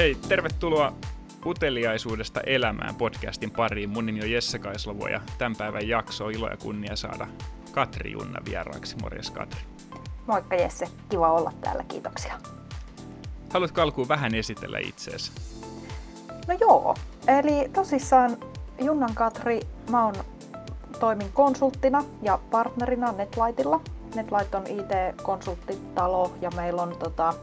Hei, tervetuloa Uteliaisuudesta elämään podcastin pariin. Mun nimi on Jesse Kaislavo ja tämän päivän jakso on ilo ja kunnia saada Katri Junna vieraaksi. Morjes Katri. Moikka Jesse, kiva olla täällä, kiitoksia. Haluatko alkuun vähän esitellä itseäsi? No joo, eli tosissaan Junnan Katri, mä oon, toimin konsulttina ja partnerina Netlightilla. Netlight on IT-konsulttitalo ja meillä on tota,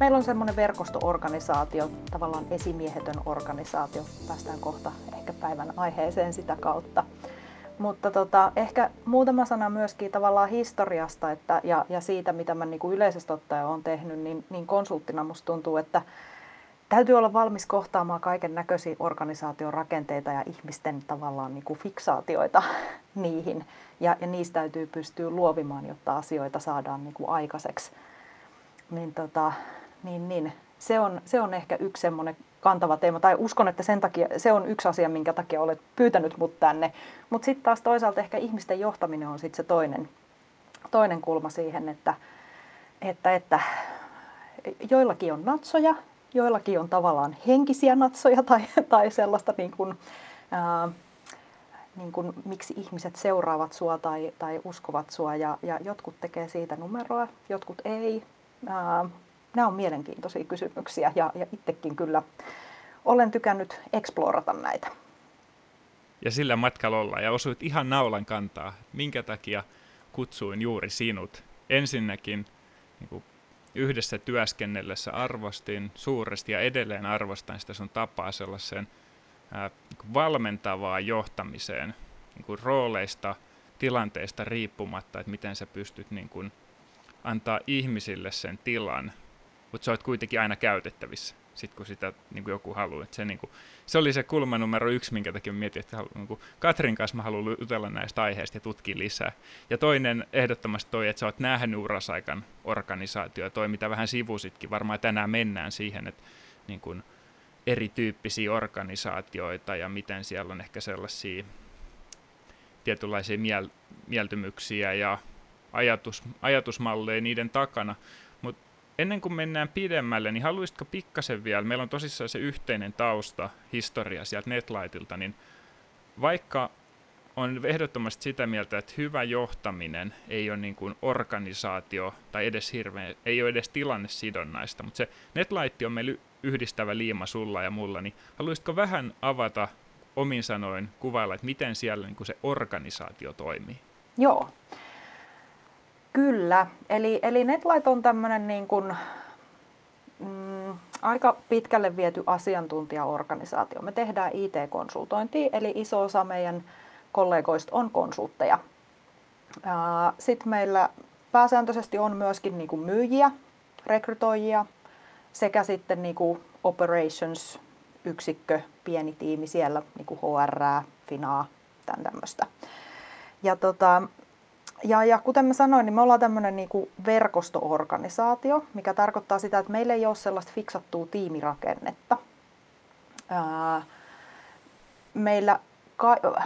Meillä on semmoinen verkostoorganisaatio, tavallaan esimiehetön organisaatio. Päästään kohta ehkä päivän aiheeseen sitä kautta. Mutta tota, ehkä muutama sana myöskin tavallaan historiasta että, ja, ja siitä, mitä mä niin kuin yleisesti ottaen olen tehnyt, niin, niin konsulttina musta tuntuu, että täytyy olla valmis kohtaamaan kaiken näköisiä organisaation rakenteita ja ihmisten tavallaan niin fiksaatioita niihin. Ja, ja niistä täytyy pystyä luovimaan, jotta asioita saadaan niin kuin aikaiseksi. Niin tota, niin, niin se, on, se on ehkä yksi semmoinen kantava teema, tai uskon, että sen takia, se on yksi asia, minkä takia olet pyytänyt mut tänne. Mutta sitten taas toisaalta ehkä ihmisten johtaminen on sitten se toinen, toinen kulma siihen, että, että, että joillakin on natsoja, joillakin on tavallaan henkisiä natsoja tai, tai sellaista niin kuin, ää, niin kuin, miksi ihmiset seuraavat sua tai, tai uskovat sua ja, ja jotkut tekee siitä numeroa, jotkut ei. Ää, nämä on mielenkiintoisia kysymyksiä ja, ja itsekin kyllä olen tykännyt eksplorata näitä. Ja sillä matkalla ollaan ja osuit ihan naulan kantaa. Minkä takia kutsuin juuri sinut? Ensinnäkin niin kuin yhdessä työskennellessä arvostin suuresti ja edelleen arvostan sitä sun tapaa sellaiseen ää, niin valmentavaan johtamiseen niin kuin rooleista, tilanteista riippumatta, että miten sä pystyt niin kuin, antaa ihmisille sen tilan mutta sä oot kuitenkin aina käytettävissä, sit kun sitä niin kuin joku haluaa. Se, niin kuin, se oli se kulma numero yksi, minkä takia mietin, että haluan, niin kuin Katrin kanssa mä haluan jutella näistä aiheista ja tutkia lisää. Ja toinen ehdottomasti toi, että sä oot nähnyt urasaikan organisaatio, toi mitä vähän sivusitkin, varmaan tänään mennään siihen, että niin kuin, erityyppisiä organisaatioita ja miten siellä on ehkä sellaisia tietynlaisia miel- mieltymyksiä ja ajatus, ajatusmalleja niiden takana ennen kuin mennään pidemmälle, niin haluaisitko pikkasen vielä, meillä on tosissaan se yhteinen tausta, historia sieltä Netlightilta, niin vaikka on ehdottomasti sitä mieltä, että hyvä johtaminen ei ole niin kuin organisaatio tai edes hirveä, ei ole edes tilannesidonnaista, mutta se Netlight on meillä yhdistävä liima sulla ja mulla, niin haluaisitko vähän avata omin sanoin kuvailla, että miten siellä niin kuin se organisaatio toimii? Joo. Kyllä, eli, eli NetLight on tämmöinen niin kuin, mm, aika pitkälle viety asiantuntijaorganisaatio. Me tehdään IT-konsultointia, eli iso osa meidän kollegoista on konsultteja. Sitten meillä pääsääntöisesti on myöskin niin kuin myyjiä, rekrytoijia sekä sitten niin kuin operations yksikkö, pieni tiimi siellä, niin kuin HR, Finaa, tämän tämmöistä. Ja tota, ja, ja kuten mä sanoin, niin me ollaan tämmöinen niin verkostoorganisaatio, mikä tarkoittaa sitä, että meillä ei ole sellaista fiksattua tiimirakennetta. Ää, meillä,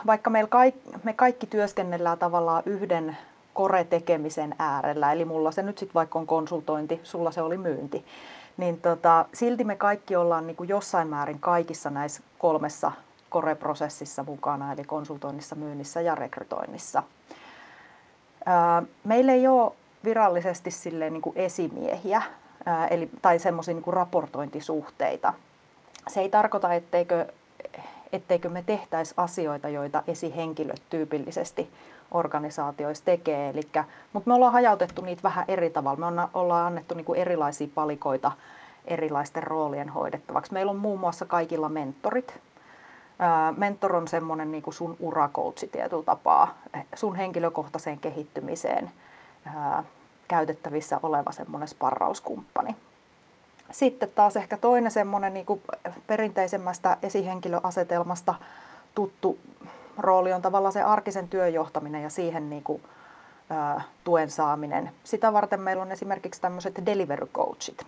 vaikka meillä kaikki, me kaikki työskennellään tavallaan yhden kore-tekemisen äärellä, eli mulla se nyt sitten vaikka on konsultointi, sulla se oli myynti, niin tota, silti me kaikki ollaan niin kuin jossain määrin kaikissa näissä kolmessa kore-prosessissa mukana, eli konsultoinnissa, myynnissä ja rekrytoinnissa – Meillä ei ole virallisesti silleen niin kuin esimiehiä eli, tai semmoisia niin raportointisuhteita. Se ei tarkoita, etteikö, etteikö me tehtäisi asioita, joita esihenkilöt tyypillisesti organisaatioissa tekee. Elikkä, mutta me ollaan hajautettu niitä vähän eri tavalla. Me ollaan annettu niin kuin erilaisia palikoita erilaisten roolien hoidettavaksi. Meillä on muun muassa kaikilla mentorit, mentor on semmoinen niin sun urakoutsi tietyllä tapaa, eh, sun henkilökohtaiseen kehittymiseen käytettävissä oleva semmoinen sparrauskumppani. Sitten taas ehkä toinen semmoinen niin perinteisemmästä esihenkilöasetelmasta tuttu rooli on tavallaan se arkisen työjohtaminen ja siihen niin kuin, ää, tuen saaminen. Sitä varten meillä on esimerkiksi tämmöiset delivery coachit,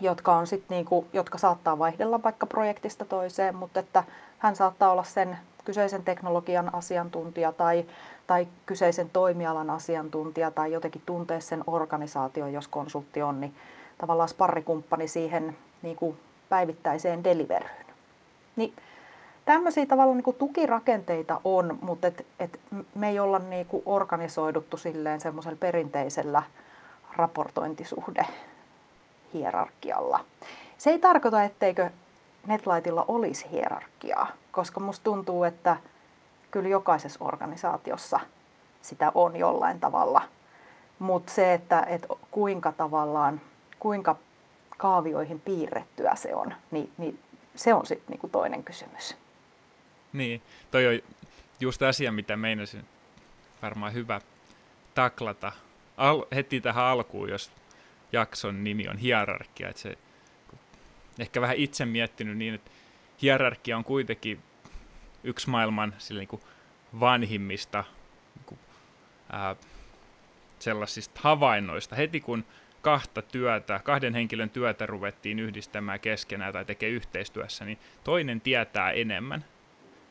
jotka, on sit niinku, jotka saattaa vaihdella vaikka projektista toiseen, mutta että hän saattaa olla sen kyseisen teknologian asiantuntija tai, tai kyseisen toimialan asiantuntija tai jotenkin tuntee sen organisaation, jos konsultti on, niin tavallaan sparrikumppani siihen niin päivittäiseen deliveryyn. Niin tämmöisiä tavallaan niin tukirakenteita on, mutta et, et me ei olla niin organisoiduttu silleen semmoisella perinteisellä raportointisuhde hierarkialla. Se ei tarkoita, etteikö Netlightilla olisi hierarkiaa, koska musta tuntuu, että kyllä jokaisessa organisaatiossa sitä on jollain tavalla. Mutta se, että et kuinka tavallaan, kuinka kaavioihin piirrettyä se on, niin, niin se on sitten niinku toinen kysymys. Niin, toi on just asia, mitä meinasin varmaan hyvä taklata al- heti tähän alkuun, jos jakson nimi on hierarkia. Että se, ehkä vähän itse miettinyt niin, että hierarkia on kuitenkin yksi maailman sille, niin kuin vanhimmista niin kuin, ää, sellaisista havainnoista. Heti kun kahta työtä, kahden henkilön työtä ruvettiin yhdistämään keskenään tai tekee yhteistyössä, niin toinen tietää enemmän,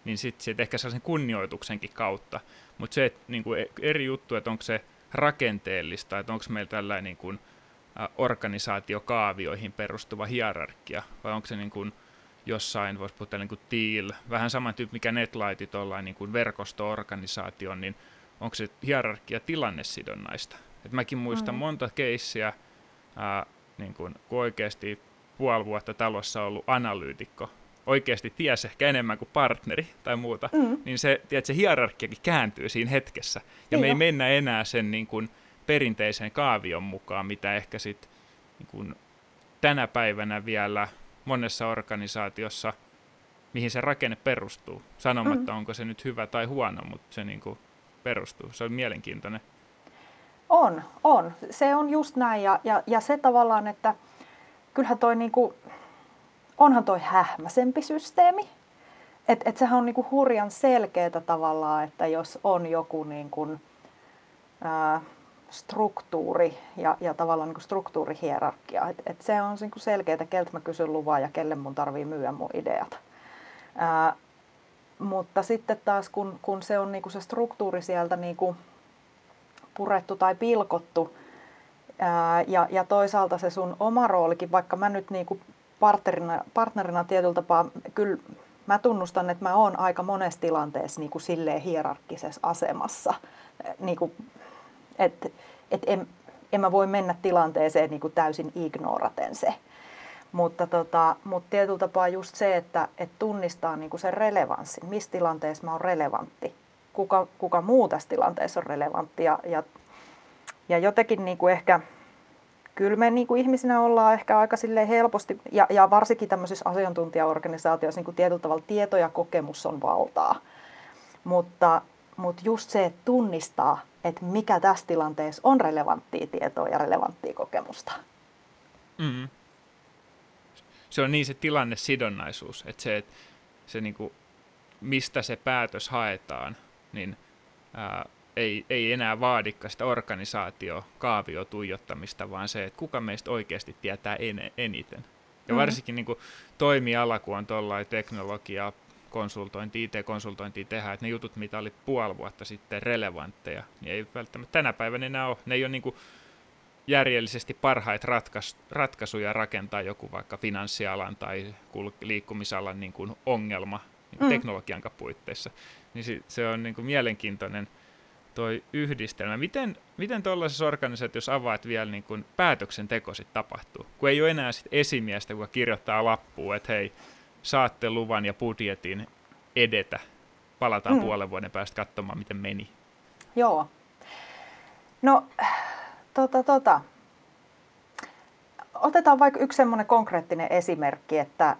niin sitten sit ehkä sellaisen kunnioituksenkin kautta. Mutta se, että niin kuin eri juttu, että onko se rakenteellista, että onko meillä tällainen niin kuin, organisaatiokaavioihin perustuva hierarkia, vai onko se niin kuin jossain, voisi puhua niin kuin TIL, vähän saman tyyppi, mikä NetLightit ollaan niin kuin verkosto-organisaatio, niin onko se hierarkia tilannesidonnaista? Et mäkin muistan mm. monta keissiä, ää, niin kun, kun oikeasti puoli vuotta talossa ollut analyytikko, oikeasti ties ehkä enemmän kuin partneri tai muuta, mm. niin se, tiedät, se hierarkiakin kääntyy siinä hetkessä. Ja niin me jo. ei mennä enää sen niin kuin, perinteisen kaavion mukaan, mitä ehkä sit, niin kuin, tänä päivänä vielä monessa organisaatiossa, mihin se rakenne perustuu. Sanomatta, mm. onko se nyt hyvä tai huono, mutta se niin kuin, perustuu. Se on mielenkiintoinen. On, on. Se on just näin. Ja, ja, ja se tavallaan, että kyllähän toi niinku, onhan toi hähmäsempi systeemi. Että et sehän on niinku hurjan selkeätä tavallaan, että jos on joku niinku, ää, struktuuri ja, ja tavallaan niinku struktuurihierarkia. Et, et se on niinku selkeää, keltä mä kysyn luvaa ja kelle mun tarvii myyä mun ideat. Ää, mutta sitten taas kun, kun se on niinku se struktuuri sieltä niinku purettu tai pilkottu ää, ja, ja toisaalta se sun oma roolikin, vaikka mä nyt niinku partnerina, partnerina tietyllä tapaa, kyllä mä tunnustan, että mä oon aika monessa tilanteessa niinku silleen hierarkkisessa asemassa, niinku, että et en, en mä voi mennä tilanteeseen niinku täysin ignoraten se. Mutta, tota, mutta tietyllä tapaa just se, että et tunnistaa niinku sen relevanssin, missä tilanteessa mä oon relevantti, kuka, kuka muu tässä tilanteessa on relevantti. Ja, ja, ja jotenkin niinku ehkä, kyllä me niinku ihmisinä ollaan ehkä aika helposti, ja, ja varsinkin tämmöisissä asiantuntijaorganisaatioissa niinku tietyllä tavalla tieto ja kokemus on valtaa. Mutta, mutta just se, että tunnistaa, että mikä tässä tilanteessa on relevanttia tietoa ja relevanttia kokemusta. Mm se on niin se tilanne sidonnaisuus, että se, että se niin kuin, mistä se päätös haetaan, niin ää, ei, ei enää vaadikka sitä organisaatio kaavio tuijottamista, vaan se, että kuka meistä oikeasti tietää en, eniten. Ja mm-hmm. varsinkin niin kuin, toimiala, kun on tuollainen teknologia, konsultointi, IT-konsultointi tehdään, että ne jutut, mitä oli puoli vuotta sitten relevantteja, niin ei välttämättä tänä päivänä enää ole. Ne ei ole niin kuin, järjellisesti parhaita ratkais, ratkaisuja rakentaa joku vaikka finanssialan tai liikkumisalan niin kuin ongelma niin kuin mm. teknologian puitteissa. Niin se, se on niin kuin mielenkiintoinen toi yhdistelmä. Miten, miten tuollaisessa organisaatiossa avaat vielä niin kuin päätöksenteko sit tapahtuu? Kun ei ole enää sit esimiestä, joka kirjoittaa lappuun, että hei, saatte luvan ja budjetin edetä. Palataan mm. puolen vuoden päästä katsomaan, miten meni. Joo. No, Tota, tota. Otetaan vaikka yksi semmoinen konkreettinen esimerkki, että,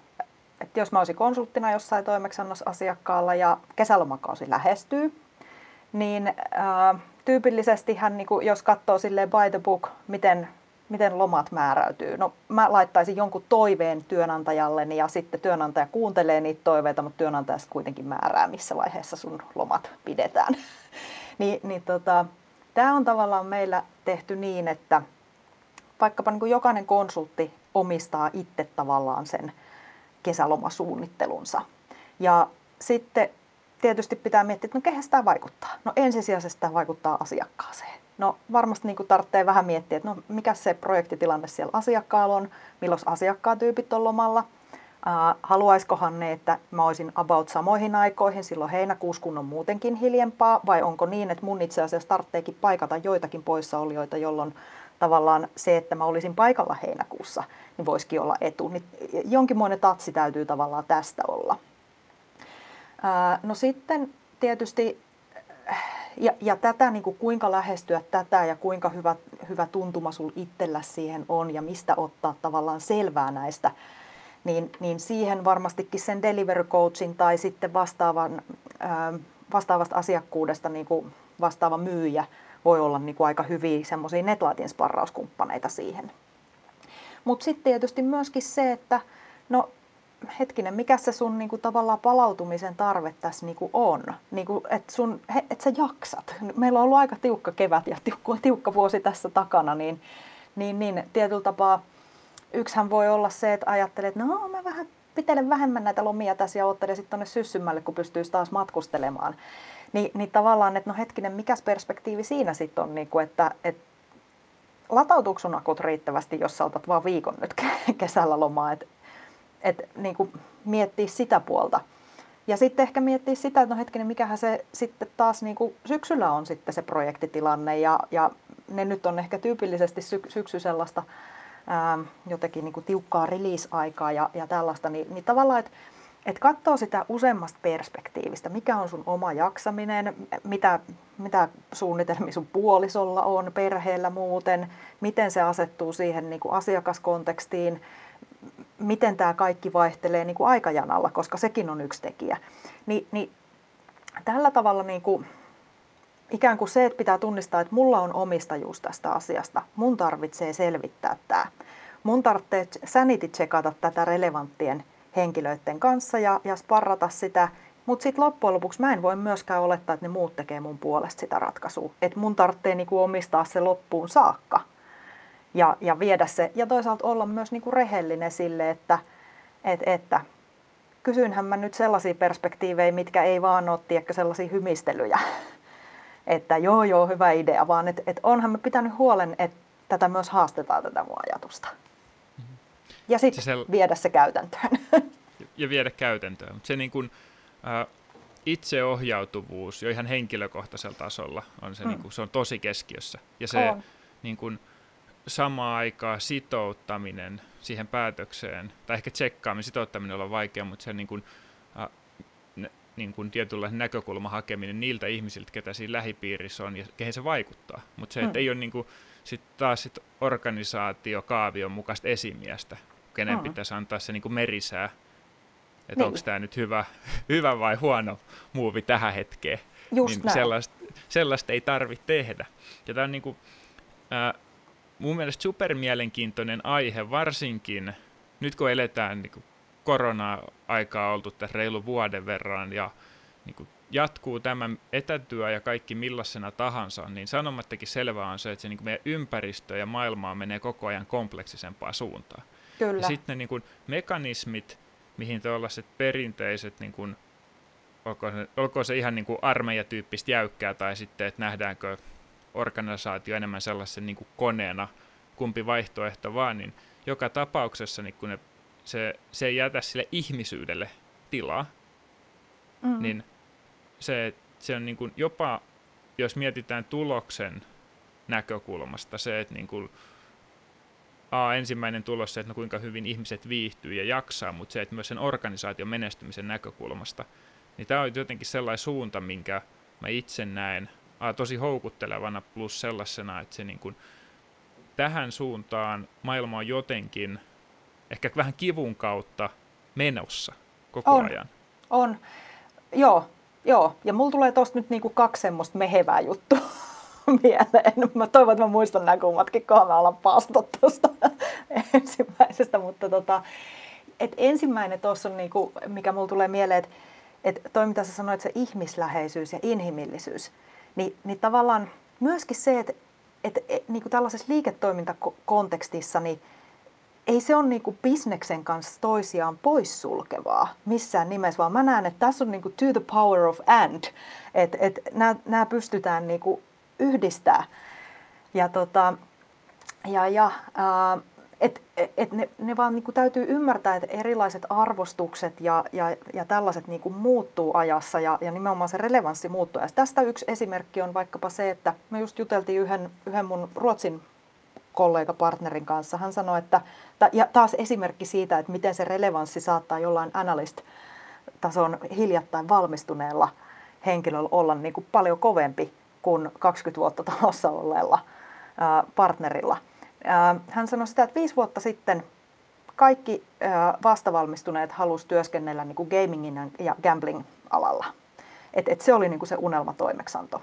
että jos mä olisin konsulttina jossain toimeksiannossa asiakkaalla ja kesälomakausi lähestyy, niin ää, tyypillisesti hän, niin jos katsoo silleen by the book, miten, miten lomat määräytyy. No mä laittaisin jonkun toiveen työnantajalle ja sitten työnantaja kuuntelee niitä toiveita, mutta työnantaja kuitenkin määrää, missä vaiheessa sun lomat pidetään. niin, niin tota, Tämä on tavallaan meillä tehty niin, että vaikkapa niin jokainen konsultti omistaa itse tavallaan sen kesälomasuunnittelunsa. Ja sitten tietysti pitää miettiä, että no kehen sitä vaikuttaa. No ensisijaisesti tämä vaikuttaa asiakkaaseen. No varmasti niin tarvitsee vähän miettiä, että no mikä se projektitilanne siellä asiakkaalla on, milloin asiakkaatyypit on lomalla. Haluaiskohan ne, että mä olisin about samoihin aikoihin, silloin heinäkuussa kun on muutenkin hiljempaa, vai onko niin, että mun itse asiassa tarvitseekin paikata joitakin poissaolijoita, jolloin tavallaan se, että mä olisin paikalla heinäkuussa, niin voisikin olla etu. Niin jonkinmoinen tatsi täytyy tavallaan tästä olla. No sitten tietysti, ja, ja tätä, niin kuin kuinka lähestyä tätä ja kuinka hyvä, hyvä tuntuma sul itsellä siihen on ja mistä ottaa tavallaan selvää näistä niin, niin siihen varmastikin sen delivery coachin tai sitten vastaavan, ää, vastaavasta asiakkuudesta niin kuin vastaava myyjä voi olla niin kuin aika hyviä semmoisia netlaitin sparrauskumppaneita siihen. Mutta sitten tietysti myöskin se, että no hetkinen, mikä se sun niinku, tavallaan palautumisen tarve tässä niinku, on? Niinku, että et sä jaksat. Meillä on ollut aika tiukka kevät ja tiukka, tiukka vuosi tässä takana, niin, niin, niin tietyllä tapaa yksihän voi olla se, että ajattelee, että no mä vähän pitelen vähemmän näitä lomia tässä ja ottelen sitten tuonne syssymmälle, kun pystyisi taas matkustelemaan. Ni, niin tavallaan, että no hetkinen, mikäs perspektiivi siinä sitten on, niin kuin, että, että latautuuko sun akut riittävästi, jos sä otat vaan viikon nyt kesällä lomaa, että et, niin kuin miettiä sitä puolta. Ja sitten ehkä miettiä sitä, että no hetkinen, mikähän se sitten taas niin kuin syksyllä on sitten se projektitilanne. Ja, ja ne nyt on ehkä tyypillisesti sy- syksy sellaista ää, jotenkin niin kuin tiukkaa release-aikaa ja, ja tällaista, niin, niin tavallaan, että et katsoo sitä useammasta perspektiivistä, mikä on sun oma jaksaminen, mitä, mitä suunnitelmia sun puolisolla on, perheellä muuten, miten se asettuu siihen niin kuin asiakaskontekstiin, miten tämä kaikki vaihtelee niin kuin aikajanalla, koska sekin on yksi tekijä. Ni, niin tällä tavalla niin kuin, ikään kuin se, että pitää tunnistaa, että mulla on omistajuus tästä asiasta. Mun tarvitsee selvittää tämä. Mun tarvitsee sanity checkata tätä relevanttien henkilöiden kanssa ja, ja sparrata sitä. Mutta sitten loppujen lopuksi mä en voi myöskään olettaa, että ne muut tekee mun puolesta sitä ratkaisua. Että mun tarvitsee niinku omistaa se loppuun saakka ja, ja viedä se. Ja toisaalta olla myös niinku rehellinen sille, että, et, että kysynhän mä nyt sellaisia perspektiivejä, mitkä ei vaan ole tiedäkö, sellaisia hymistelyjä että joo joo, hyvä idea, vaan että et onhan me pitänyt huolen, että tätä myös haastetaan tätä mun ajatusta. Mm-hmm. Ja sitten sel... viedä se käytäntöön. Ja viedä käytäntöön. se niin kuin, äh, itseohjautuvuus jo ihan henkilökohtaisella tasolla on se, mm. niin kuin, se on tosi keskiössä. Ja se on. niin kuin, sama aikaa sitouttaminen siihen päätökseen, tai ehkä tsekkaaminen, sitouttaminen on vaikea, mutta se niin kuin, niin kuin tietynlaisen näkökulman hakeminen niiltä ihmisiltä, ketä siinä lähipiirissä on ja kehen se vaikuttaa. Mutta se, että mm. ei ole niin kuin, sit taas sit organisaatiokaavion mukaista esimiestä, kenen mm. pitäisi antaa se niin kuin merisää, että niin. onko tämä nyt hyvä, hyvä vai huono muuvi tähän hetkeen. Just niin sellaista, sellaista ei tarvitse tehdä. Ja tämä on niin kuin, äh, mun mielestä supermielenkiintoinen aihe, varsinkin nyt kun eletään niin kuin korona-aikaa oltu tässä reilu vuoden verran ja niin kuin jatkuu tämä etätyö ja kaikki millaisena tahansa, niin sanomattakin selvää on se, että se niin kuin meidän ympäristö ja maailmaa menee koko ajan kompleksisempaa suuntaan. Kyllä. Ja sitten ne niin kuin mekanismit, mihin tällaiset perinteiset, niin kuin, olko, se, olko se ihan niin kuin armeijatyyppistä jäykkää tai sitten, että nähdäänkö organisaatio enemmän sellaisen niin kuin koneena, kumpi vaihtoehto vaan, niin joka tapauksessa niin kun ne se, se ei jätä sille ihmisyydelle tilaa, mm. niin se, se on niin kuin jopa, jos mietitään tuloksen näkökulmasta, se, että niin kuin, A, ensimmäinen tulos se, että no kuinka hyvin ihmiset viihtyy ja jaksaa, mutta se, että myös sen organisaation menestymisen näkökulmasta, niin tämä on jotenkin sellainen suunta, minkä mä itse näen tosi houkuttelevana plus sellaisena, että se niin kuin, tähän suuntaan maailma on jotenkin – ehkä vähän kivun kautta menossa koko on, ajan. On, joo, joo. Ja mulla tulee tosta nyt niinku kaksi semmoista mehevää juttua mieleen. Mä toivon, että mä muistan nämä kummatkin, kun mä paastot tuosta ensimmäisestä. Mutta tota, et ensimmäinen tuossa on, niinku, mikä mulla tulee mieleen, että et toi mitä sä sanoit, se ihmisläheisyys ja inhimillisyys, niin, niin tavallaan myöskin se, että et, et, niinku tällaisessa liiketoimintakontekstissa, niin ei se ole niinku bisneksen kanssa toisiaan poissulkevaa missään nimessä, vaan mä näen, että tässä on niinku to the power of and, että et nämä pystytään niinku yhdistää. Ja, tota, ja, ja et, et ne, ne vaan niin kuin täytyy ymmärtää, että erilaiset arvostukset ja, ja, ja tällaiset niin kuin muuttuu ajassa ja, ja nimenomaan se relevanssi muuttuu. Ja tästä yksi esimerkki on vaikkapa se, että me just juteltiin yhden, yhden mun Ruotsin kollegapartnerin kanssa. Hän sanoi, että, ja taas esimerkki siitä, että miten se relevanssi saattaa jollain analyst-tason hiljattain valmistuneella henkilöllä olla niin kuin paljon kovempi kuin 20 vuotta talossa olleella partnerilla. Hän sanoi sitä, että viisi vuotta sitten kaikki vastavalmistuneet halusivat työskennellä niin kuin gamingin ja gambling alalla. Et, et se oli niin kuin se unelmatoimeksanto.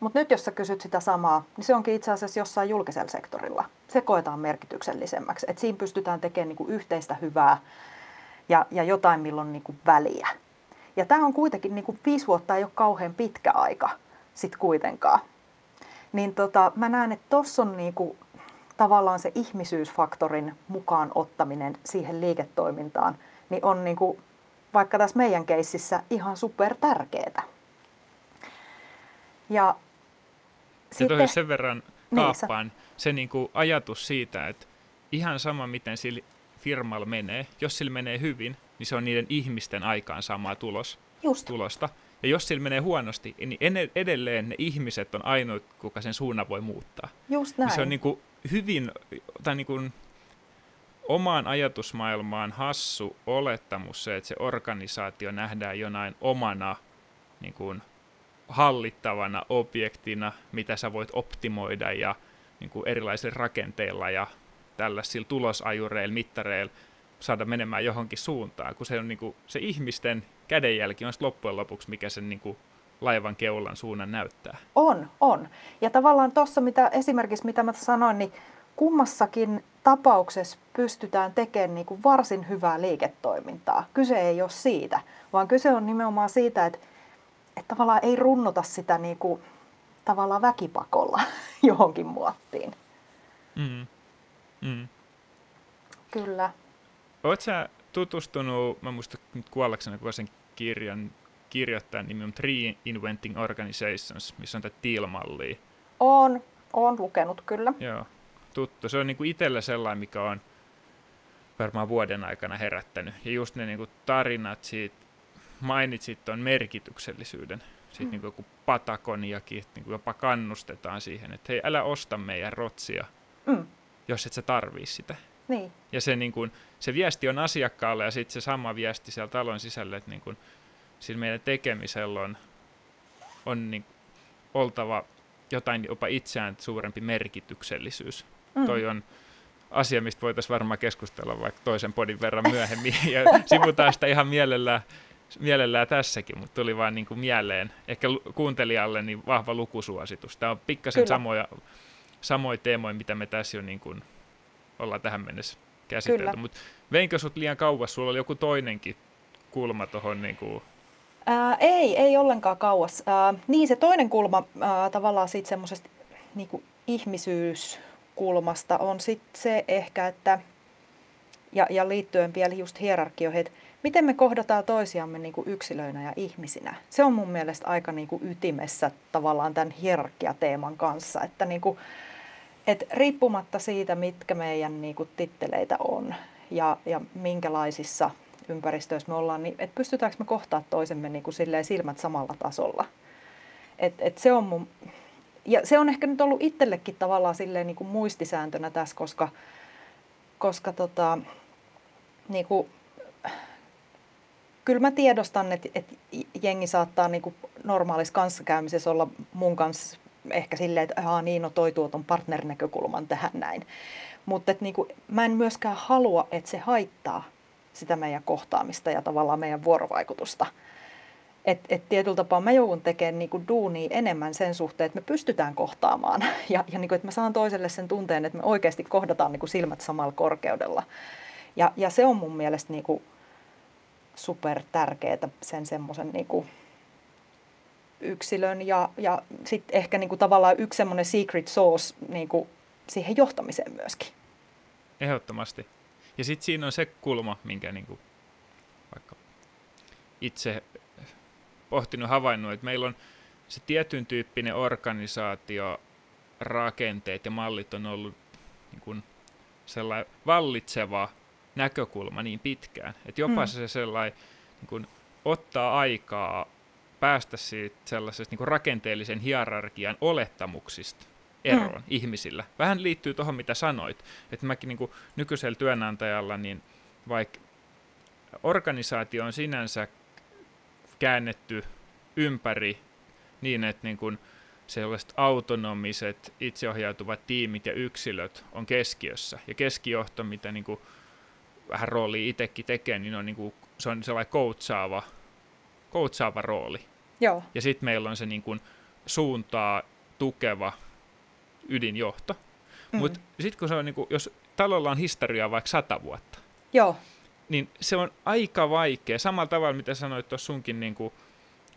Mutta nyt jos sä kysyt sitä samaa, niin se onkin itse asiassa jossain julkisella sektorilla. Se koetaan merkityksellisemmäksi. Että siinä pystytään tekemään niinku yhteistä hyvää ja, ja jotain, milloin niinku väliä. Ja tämä on kuitenkin, niinku viisi vuotta ei ole kauhean pitkä aika sit kuitenkaan. Niin tota, mä näen, että tuossa on niinku, tavallaan se ihmisyysfaktorin mukaan ottaminen siihen liiketoimintaan, niin on niinku, vaikka tässä meidän keississä ihan super tärkeää. Ja sitten, ja sen verran kaappaan niin, se niin kuin ajatus siitä, että ihan sama miten sillä firmalla menee, jos sillä menee hyvin, niin se on niiden ihmisten aikaan samaa tulos, Just. tulosta. Ja jos sillä menee huonosti, niin edelleen ne ihmiset on ainoa, kuka sen suunnan voi muuttaa. Just näin. Ja se on niin kuin hyvin, tai niin kuin omaan ajatusmaailmaan hassu olettamus se, että se organisaatio nähdään jonain omana niin kuin hallittavana objektina, mitä sä voit optimoida ja niin kuin erilaisilla rakenteilla ja tällaisilla tulosajureilla, mittareilla saada menemään johonkin suuntaan, kun se on niin kuin, se ihmisten kädenjälki on loppujen lopuksi, mikä sen niin kuin, laivan keulan suunnan näyttää. On, on. Ja tavallaan tuossa mitä, esimerkiksi mitä mä sanoin, niin kummassakin tapauksessa pystytään tekemään niin kuin varsin hyvää liiketoimintaa. Kyse ei ole siitä, vaan kyse on nimenomaan siitä, että että tavallaan ei runnuta sitä niin kuin, tavallaan väkipakolla johonkin muottiin. Mm. Mm. Kyllä. Oletko sä tutustunut, mä muistan nyt kuollakseni, kun sen kirjan kirjoittajan nimi on Reinventing Organizations, missä on tätä TEAL-mallia. On, on lukenut kyllä. Joo, tuttu. Se on niin kuin itsellä sellainen, mikä on varmaan vuoden aikana herättänyt. Ja just ne niin kuin tarinat siitä mainitsit tuon merkityksellisyyden, sitten mm. niin joku Patagoniakin, että niin jopa kannustetaan siihen, että hei, älä osta meidän rotsia, mm. jos et sä tarvii sitä. Niin. Ja se, niin kuin, se viesti on asiakkaalle ja sitten se sama viesti siellä talon sisällä, että niin kuin, sillä meidän tekemisellä on, on niin, oltava jotain jopa itseään suurempi merkityksellisyys. Mm. Toi on asia, mistä voitaisiin varmaan keskustella vaikka toisen podin verran myöhemmin ja sivutaan sitä ihan mielellään mielellään tässäkin, mutta tuli vaan niin kuin mieleen, ehkä kuuntelijalle niin vahva lukusuositus. Tämä on pikkasen samoja, samoja teemoja, mitä me tässä jo niin kuin ollaan tähän mennessä käsitelty. Mutta veinkö sut liian kauas? Sulla oli joku toinenkin kulma tuohon niin kuin... Ää, ei, ei ollenkaan kauas. Ää, niin se toinen kulma ää, tavallaan siitä semmoisesta niin ihmisyyskulmasta on sitten se ehkä, että ja, ja liittyen vielä just hierarkioihin, että miten me kohdataan toisiamme niin kuin yksilöinä ja ihmisinä. Se on mun mielestä aika niin kuin ytimessä tavallaan tämän hierarkiateeman kanssa, että niin kuin, et riippumatta siitä, mitkä meidän niin kuin titteleitä on ja, ja minkälaisissa ympäristöissä me ollaan, niin et pystytäänkö me kohtaa toisemme niin kuin silmät samalla tasolla. Et, et se on mun, ja se on ehkä nyt ollut itsellekin tavallaan silleen niin kuin muistisääntönä tässä, koska, koska tota, niin kuin kyllä mä tiedostan, että, että jengi saattaa niin kuin normaalissa kanssakäymisessä olla mun kanssa ehkä silleen, että Aha, niin, no toi tuo ton partnerinäkökulman tähän näin. Mutta niin mä en myöskään halua, että se haittaa sitä meidän kohtaamista ja tavallaan meidän vuorovaikutusta. Et, et tietyllä tapaa mä joudun tekemään niinku duunia enemmän sen suhteen, että me pystytään kohtaamaan ja, ja niinku, että mä saan toiselle sen tunteen, että me oikeasti kohdataan niinku silmät samalla korkeudella. Ja, ja se on mun mielestä niinku, super tärkeää sen semmoisen niin yksilön ja, ja sitten ehkä niin kuin tavallaan yksi semmoinen secret sauce niin kuin siihen johtamiseen myöskin. Ehdottomasti. Ja sitten siinä on se kulma, minkä niin kuin vaikka itse pohtinut havainnut, että meillä on se tietyn tyyppinen organisaatio, rakenteet ja mallit on ollut niin kuin sellainen vallitseva näkökulma niin pitkään, että jopa Mm. se sellainen niin kuin, ottaa aikaa päästä siitä sellaisesta niin kuin rakenteellisen hierarkian olettamuksista eroon Mm. ihmisillä. Vähän liittyy tuohon, mitä sanoit, että mäkin niin kuin nykyisellä työnantajalla, niin vaikka organisaatio on sinänsä käännetty ympäri niin, että niin kuin sellaiset autonomiset, itseohjautuvat tiimit ja yksilöt on keskiössä. Ja keskijohto, mitä niin kuin vähän rooli itsekin tekee, niin on, niin kuin, se on sellainen coachaava, coachaava rooli. Joo. Ja sitten meillä on se niin kuin suuntaa tukeva ydinjohto. Mm. Mutta sitten kun se on, niin kuin, jos talolla on historiaa vaikka sata vuotta, Joo. niin se on aika vaikea. Samalla tavalla, mitä sanoit tuossa sunkin niin kuin,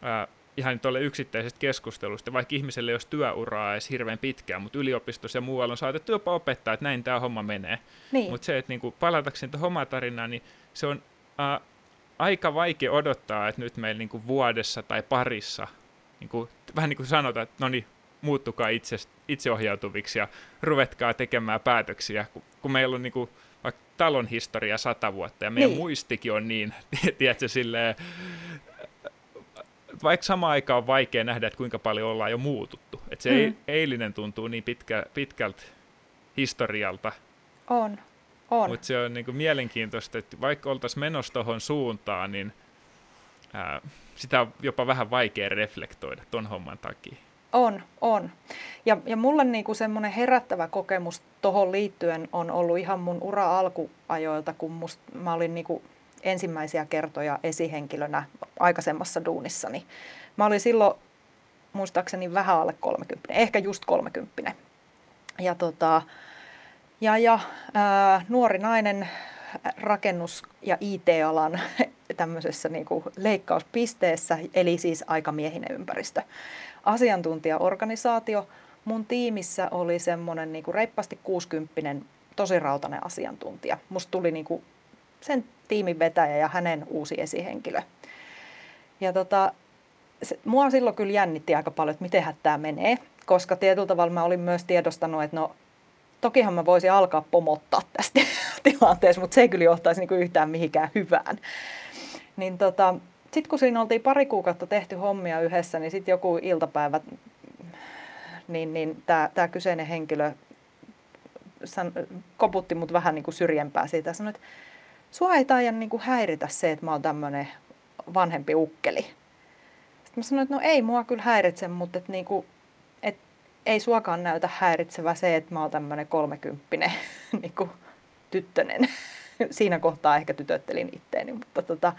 ää, ihan tuolle yksittäisestä keskustelusta, vaikka ihmiselle ei olisi työuraa edes hirveän pitkään, mutta yliopistossa ja muualla on saatettu jopa opettaa, että näin tämä homma menee. Niin. Mutta se, että niinku, palatakseni tuohon omaan tarinaan, niin se on ää, aika vaikea odottaa, että nyt meillä niinku, vuodessa tai parissa, niinku, vähän niin kuin sanotaan, että no niin, muuttukaa itse, itseohjautuviksi ja ruvetkaa tekemään päätöksiä, kun, kun meillä on niinku, vaikka talon historia sata vuotta ja meidän Niin. muistikin on niin, tiedätkö, silleen, vaikka samaan aikaan on vaikea nähdä, että kuinka paljon ollaan jo muututtu. Että se Mm. mm. eilinen tuntuu niin pitkä, pitkältä historialta, On. On. mutta se on niinku mielenkiintoista, että vaikka oltaisiin menossa tuohon suuntaan, niin ää, sitä on jopa vähän vaikea reflektoida ton homman takia. On, on. Ja, ja mulle niinku semmoinen herättävä kokemus tuohon liittyen on ollut ihan mun ura alkuajoilta, kun must, mä olin niinku ensimmäisiä kertoja esihenkilönä aikaisemmassa duunissani. Mä olin silloin muistaakseni vähän alle 30, ehkä just 30. Ja, tota, ja, ja ää, nuori nainen rakennus- ja IT-alan tämmöisessä niinku leikkauspisteessä, eli siis aikamiehinen ympäristö asiantuntijaorganisaatio. Mun tiimissä oli semmoinen niinku reippaasti 60 tosi rautainen asiantuntija. Musta tuli niinku sen tiimin vetäjä ja hänen uusi esihenkilö. Ja tota, se, mua silloin kyllä jännitti aika paljon, että miten tämä menee, koska tietyllä tavalla mä olin myös tiedostanut, että no tokihan mä voisin alkaa pomottaa tästä tilanteessa, mutta se ei kyllä johtaisi niinku yhtään mihinkään hyvään. Niin tota, sitten kun siinä oltiin pari kuukautta tehty hommia yhdessä, niin sitten joku iltapäivä, niin, niin tämä kyseinen henkilö san, koputti mut vähän niin kuin syrjempää siitä ja sanoi, että sua ei taida niin kuin häiritä se, että mä oon tämmöinen vanhempi ukkeli. Sitten mä sanoin, että no ei mua kyllä häiritse, mutta et niin kuin, et ei suakaan näytä häiritsevä se, että mä oon tämmöinen kolmekymppinen niin kuin tyttönen. Siinä kohtaa ehkä tytöttelin itteeni, mutta tota,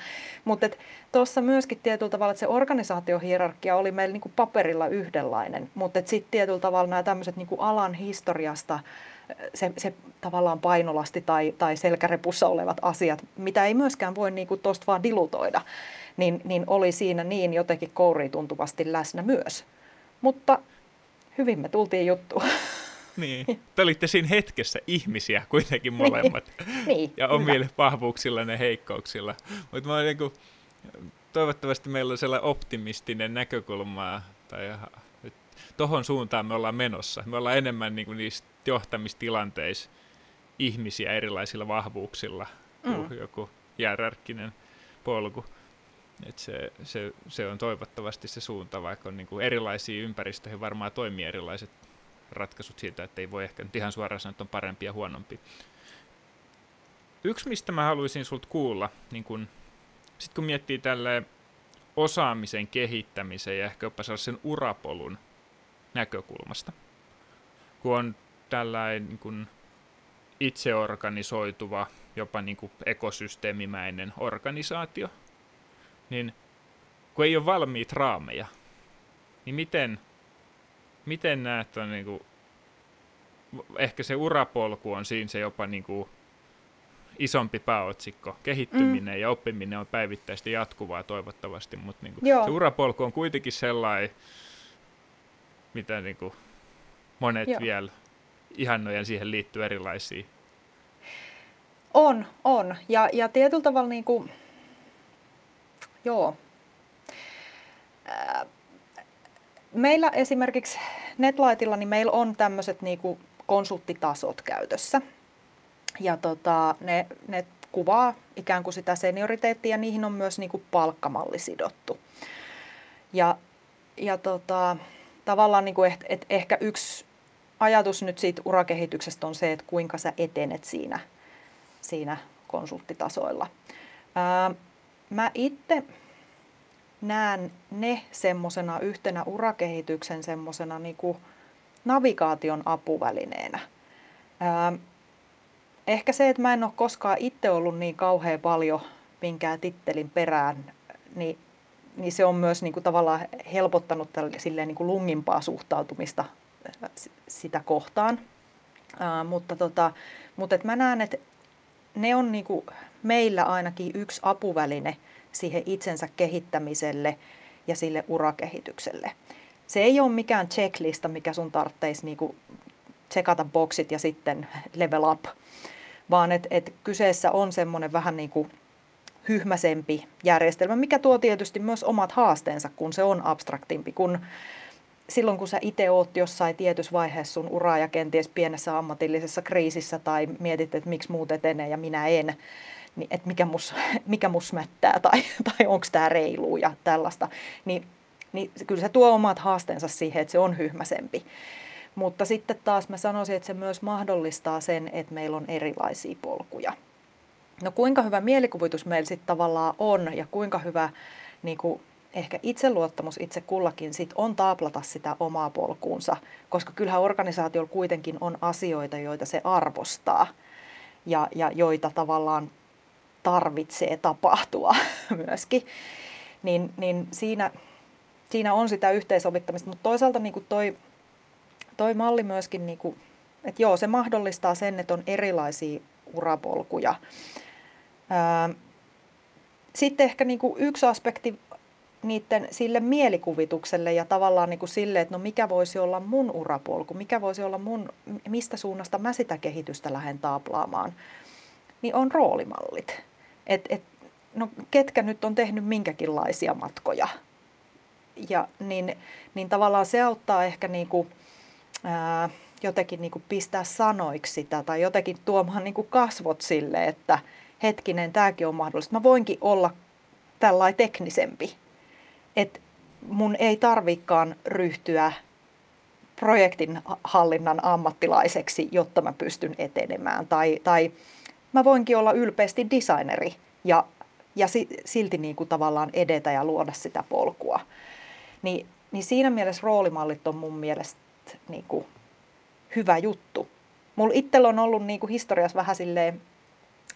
mutta tuossa myöskin tietyllä tavalla, että se organisaatiohierarkia oli meillä niin kuin paperilla yhdenlainen, mutta sitten tietyllä tavalla nämä tämmöiset niin kuin alan historiasta se, se tavallaan painolasti tai, tai selkärepussa olevat asiat, mitä ei myöskään voi niin tuosta vaan dilutoida, niin, niin oli siinä niin jotenkin kouriin tuntuvasti läsnä myös. Mutta hyvin me tultiin juttuun. Niin. Te olitte siinä hetkessä ihmisiä kuitenkin molemmat. niin, ja hyvä. omilla vahvuuksilla ja heikkouksilla. Mutta mä niinku, toivottavasti meillä on sellainen optimistinen näkökulma, tai tohon suuntaan me ollaan menossa. Me ollaan enemmän niinku niissä johtamistilanteissa ihmisiä erilaisilla vahvuuksilla kuin Mm. joku hierarkkinen polku. Et se, se, se on toivottavasti se suunta, vaikka on niinku erilaisia ympäristöihin varmaan toimii erilaiset ratkaisut siitä, että ei voi ehkä nyt ihan suoraan sanoa, että on parempi ja huonompi. Yksi, mistä mä haluaisin sulta kuulla, niin kun, sit kun miettii tälle osaamisen kehittämisen ja ehkä jopa sellaisen urapolun näkökulmasta, kun on tällainen niin kun itseorganisoituva, jopa niin kuin ekosysteemimäinen organisaatio, niin kun ei ole valmiit raameja, niin miten, miten näet on niin kuin, ehkä se urapolku on siinä se jopa niin kuin isompi pääotsikko. Kehittyminen mm. ja oppiminen on päivittäistä jatkuvaa toivottavasti, mutta niin kuin se urapolku on kuitenkin sellainen, mitä niin kuin monet Joo. vielä ihannoja siihen liittyy erilaisia. On, on. Ja, ja tietyllä tavalla niin kuin, joo. Ää, meillä esimerkiksi NetLightilla niin meillä on tämmöiset niin kuin konsulttitasot käytössä. ja tota, ne, ne kuvaa ikään kuin sitä senioriteettia ja niihin on myös niin kuin palkkamalli sidottu. Ja, ja tota, tavallaan niin kuin et, et ehkä yksi ajatus nyt siitä urakehityksestä on se, että kuinka sä etenet siinä, siinä konsulttitasoilla. Ää, mä itse näen ne semmoisena yhtenä urakehityksen semmoisena niin navigaation apuvälineenä. Ehkä se, että mä en ole koskaan itse ollut niin kauhean paljon minkään tittelin perään, niin, niin se on myös niin kuin tavallaan helpottanut tälle, silleen niin kuin lungimpaa suhtautumista sitä kohtaan. Ää, mutta tota, mutta et mä näen, että ne on niin kuin meillä ainakin yksi apuväline siihen itsensä kehittämiselle ja sille urakehitykselle. Se ei ole mikään checklista, mikä sun tarvitsisi niinku tsekata boksit ja sitten level up, vaan että et kyseessä on semmoinen vähän niin kuin hyhmäsempi järjestelmä, mikä tuo tietysti myös omat haasteensa, kun se on abstraktimpi, kun silloin kun sä itse oot jossain tietyssä vaiheessa sun uraa ja kenties pienessä ammatillisessa kriisissä tai mietit, että miksi muut etenee ja minä en, että mikä mus, mikä mus mättää tai, tai onko tämä reilu ja tällaista, niin, niin kyllä se tuo omat haasteensa siihen, että se on hyhmäsempi. Mutta sitten taas mä sanoisin, että se myös mahdollistaa sen, että meillä on erilaisia polkuja. No kuinka hyvä mielikuvitus meillä sitten tavallaan on ja kuinka hyvä niin kuin, ehkä itseluottamus itse kullakin sit on taaplata sitä omaa polkuunsa, koska kyllähän organisaatiolla kuitenkin on asioita, joita se arvostaa ja, ja joita tavallaan tarvitsee tapahtua myöskin. Niin, niin siinä, siinä on sitä yhteensovittamista, mutta toisaalta niin kuin toi, toi malli myöskin, niin kuin, että joo, se mahdollistaa sen, että on erilaisia urapolkuja. Sitten ehkä niin kuin yksi aspekti niiden sille mielikuvitukselle ja tavallaan niin kuin sille, että no mikä voisi olla mun urapolku, mikä voisi olla mun, mistä suunnasta mä sitä kehitystä lähden taaplaamaan, niin on roolimallit. Et, et, no ketkä nyt on tehnyt minkäkinlaisia matkoja. Ja niin, niin tavallaan se auttaa ehkä niin kuin, ää, jotenkin niin kuin pistää sanoiksi sitä tai jotenkin tuomaan niin kuin kasvot sille, että hetkinen, tämäkin on mahdollista. Mä voinkin olla tällainen teknisempi että mun ei tarvikaan ryhtyä projektin hallinnan ammattilaiseksi, jotta mä pystyn etenemään. Tai, tai mä voinkin olla ylpeästi designeri ja, ja silti niin kuin tavallaan edetä ja luoda sitä polkua. Ni, niin siinä mielessä roolimallit on mun mielestä niin kuin hyvä juttu. Mulla itsellä on ollut niin kuin historiassa vähän silleen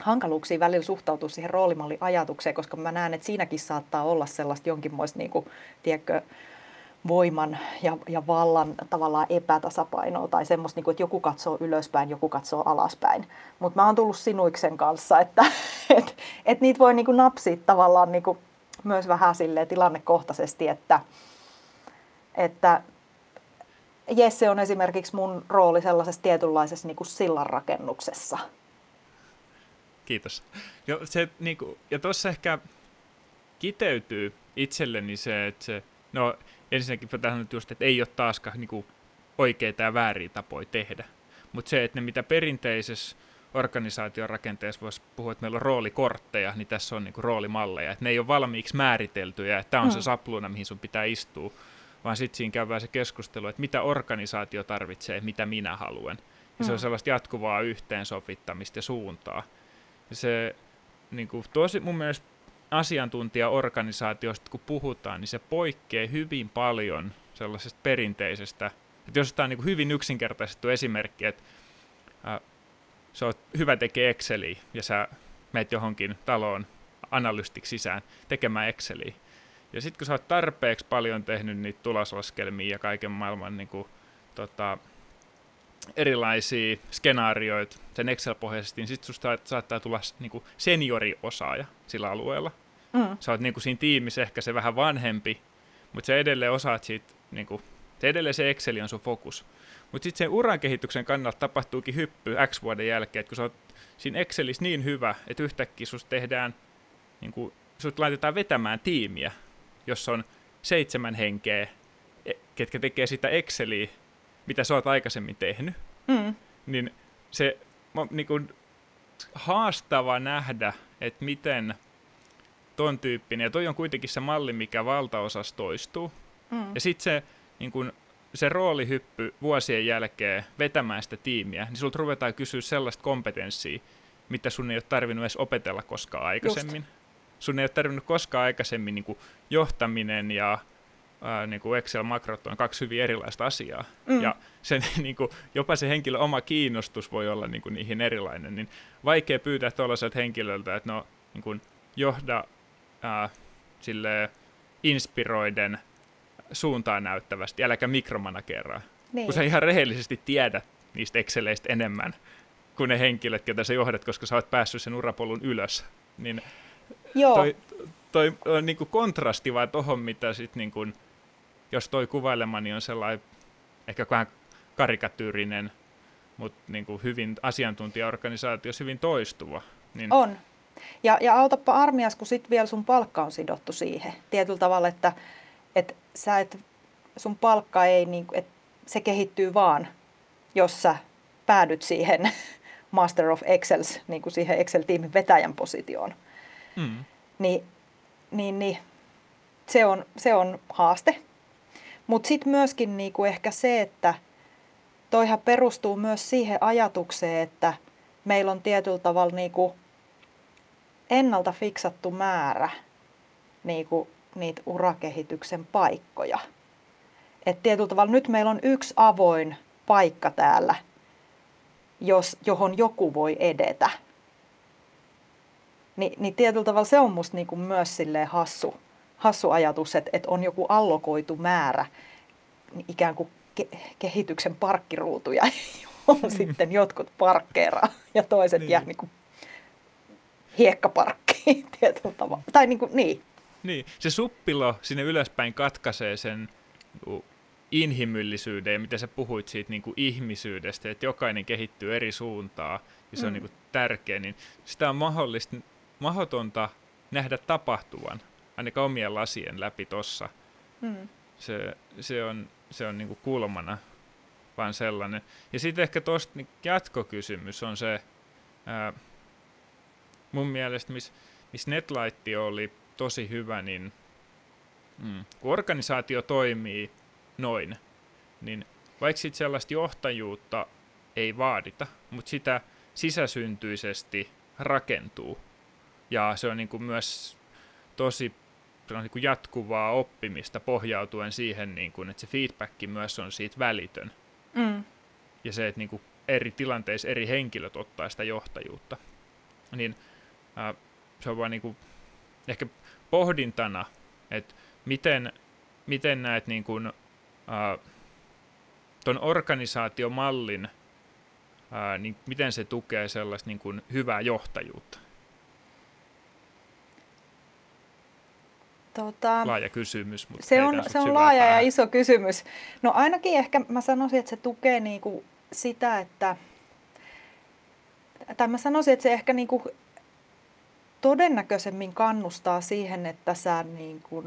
hankaluuksia välillä suhtautua siihen roolimalliajatukseen, koska mä näen, että siinäkin saattaa olla sellaista jonkinmoista niin kuin, tiedätkö, voiman ja, ja vallan tavallaan epätasapainoa tai semmoista, niin kuin, että joku katsoo ylöspäin, joku katsoo alaspäin. Mutta mä oon tullut sinuiksen kanssa, että et, et niitä voi niin kuin napsia tavallaan niin kuin myös vähän silleen tilannekohtaisesti, että, että Jesse on esimerkiksi mun rooli sellaisessa tietynlaisessa niin kuin sillanrakennuksessa – Kiitos. Jo, se, niin kuin, ja tuossa ehkä kiteytyy itselleni se, että se, no ensinnäkin tähän nyt just, että ei ole taaskaan niin oikeita ja vääriä tapoja tehdä. Mutta se, että ne mitä perinteisessä organisaation rakenteessa voisi puhua, että meillä on roolikortteja, niin tässä on niin kuin, roolimalleja. Että ne ei ole valmiiksi määriteltyjä, että tämä on mm. se sapluuna, mihin sun pitää istua, vaan sitten siinä käydään se keskustelu, että mitä organisaatio tarvitsee, mitä minä haluan. Ja mm. se on mm. sellaista jatkuvaa yhteensovittamista ja suuntaa se niin kuin, tosi mun mielestä asiantuntijaorganisaatiosta, kun puhutaan, niin se poikkeaa hyvin paljon sellaisesta perinteisestä, että jos tämä on niin kuin hyvin yksinkertaistettu esimerkki, että äh, se on hyvä tekee Exceliä ja sä meet johonkin taloon analystiksi sisään tekemään Exceliä. Ja sitten kun sä oot tarpeeksi paljon tehnyt niitä tuloslaskelmia ja kaiken maailman niin kuin, tota, erilaisia skenaarioita sen Excel-pohjaisesti, niin sitten susta saattaa tulla niinku senioriosaaja sillä alueella. Mm. Sä oot niinku siinä tiimissä ehkä se vähän vanhempi, mutta sä edelleen osaat siitä, niinku, se edelleen se Excel on sun fokus. Mutta sitten sen uran kehityksen kannalta tapahtuukin hyppy X vuoden jälkeen, että kun sä oot siinä Excelissä niin hyvä, että yhtäkkiä susta tehdään, niinku, sut laitetaan vetämään tiimiä, jossa on seitsemän henkeä, e, ketkä tekee sitä Exceliä mitä sä oot aikaisemmin tehnyt, mm. niin se, niin haastava nähdä, että miten ton tyyppinen, ja toi on kuitenkin se malli, mikä valtaosassa toistuu. Mm. Ja sitten se, niin kun, se roolihyppy vuosien jälkeen vetämään sitä tiimiä, niin sulta ruvetaan kysyä sellaista kompetenssia, mitä sun ei ole tarvinnut edes opetella koskaan aikaisemmin. Just. Sun ei ole tarvinnut koskaan aikaisemmin niin kuin johtaminen ja ää, niin kuin Excel-makrot on kaksi hyvin erilaista asiaa. Mm. Ja sen, niin kuin, jopa se henkilön oma kiinnostus voi olla niin kuin, niihin erilainen. Niin vaikea pyytää tuollaiselta henkilöltä, että no niin kuin, johda ää, sille inspiroiden suuntaan näyttävästi, äläkä mikromanageraa. Niin. Kun sä ihan rehellisesti tiedät niistä Exceleistä enemmän kuin ne henkilöt, joita sä johdat, koska sä oot päässyt sen urapolun ylös. Niin Joo. toi, toi on niin kuin kontrasti vaan tohon, mitä sit niin kuin, jos toi kuvailemani on sellainen ehkä vähän karikatyyrinen, mutta niin kuin hyvin asiantuntijaorganisaatio, hyvin toistuva. Niin... On. Ja, ja autapa armias, kun sitten vielä sun palkka on sidottu siihen. Tietyllä tavalla, että, että sä et, sun palkka ei, niin, että se kehittyy vaan, jos sä päädyt siihen Master of Excels, niin kuin siihen Excel-tiimin vetäjän positioon. Mm. Niin, niin, niin se, on, se on haaste. Mutta sitten myöskin niin kuin ehkä se, että toihan perustuu myös siihen ajatukseen, että meillä on tietyllä tavalla niin kuin ennalta fiksattu määrä niin kuin niitä urakehityksen paikkoja. Et tietyllä tavalla nyt meillä on yksi avoin paikka täällä, jos, johon joku voi edetä. Ni, niin tietyllä tavalla se on musta niin kuin myös silleen hassu, hassu ajatus, että, että on joku allokoitu määrä ikään kuin ke- kehityksen parkkiruutuja, johon mm. sitten jotkut parkkeeraa ja toiset niin. jää niin kuin hiekkaparkkiin tietyllä tavalla. Tai niin kuin, niin. Niin, se suppilo sinne ylöspäin katkaisee sen inhimillisyyden ja mitä sä puhuit siitä niin kuin ihmisyydestä, että jokainen kehittyy eri suuntaan ja se mm. on niin kuin tärkeä, niin sitä on mahdollista, mahdotonta nähdä tapahtuvan ainakaan omien lasien läpi tossa. Mm. Se, se on, se on niin kuin kulmana vaan sellainen. Ja sitten ehkä tuosta niin jatkokysymys on se, ää, mun mielestä, missä mis Netlight oli tosi hyvä, niin mm, kun organisaatio toimii noin, niin vaikka sitten sellaista johtajuutta ei vaadita, mutta sitä sisäsyntyisesti rakentuu. Ja se on niin kuin myös tosi on niin kuin jatkuvaa oppimista pohjautuen siihen, niin kuin, että se feedback myös on siitä välitön. Mm. Ja se, että niin kuin eri tilanteissa eri henkilöt ottaa sitä johtajuutta. Niin äh, se on vaan niin kuin, ehkä pohdintana, että miten, miten näet niin kuin, äh, ton organisaatiomallin, äh, niin miten se tukee sellaista niin kuin hyvää johtajuutta? Tota, laaja kysymys. Mutta se on, se on laaja päähän. ja iso kysymys. No ainakin ehkä mä sanoisin, että se tukee niinku sitä, että, tai mä sanoisin, että se ehkä niinku todennäköisemmin kannustaa siihen, että sä niin kuin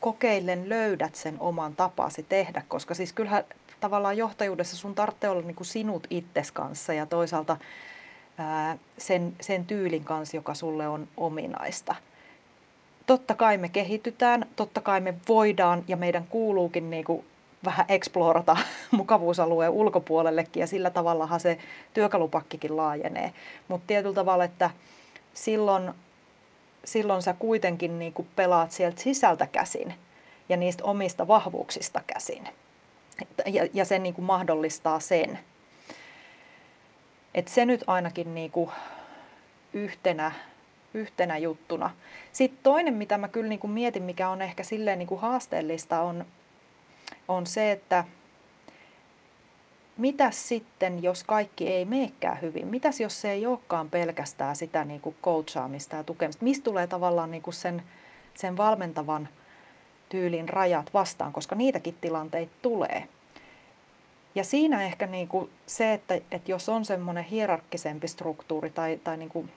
kokeillen löydät sen oman tapasi tehdä, koska siis kyllähän tavallaan johtajuudessa sun tarvitsee olla niin kuin sinut itses kanssa ja toisaalta ää, sen, sen tyylin kanssa, joka sulle on ominaista. Totta kai me kehitytään, totta kai me voidaan ja meidän kuuluukin niin kuin vähän eksplorata mukavuusalueen ulkopuolellekin ja sillä tavallahan se työkalupakkikin laajenee. Mutta tietyllä tavalla, että silloin, silloin sä kuitenkin niin kuin pelaat sieltä sisältä käsin ja niistä omista vahvuuksista käsin. Ja, ja se niin kuin mahdollistaa sen. Et se nyt ainakin niin kuin yhtenä, yhtenä juttuna. Sitten toinen, mitä mä kyllä niin kuin mietin, mikä on ehkä silleen niin kuin haasteellista, on, on se, että – mitäs sitten, jos kaikki ei meekään hyvin? Mitäs jos se ei olekaan pelkästään sitä niin kuin coachaamista ja tukemista? Mistä tulee tavallaan niin kuin sen, sen valmentavan tyylin rajat vastaan, koska niitäkin tilanteita tulee. Ja siinä ehkä niin kuin se, että, että jos on semmoinen hierarkkisempi struktuuri tai, tai niin kuin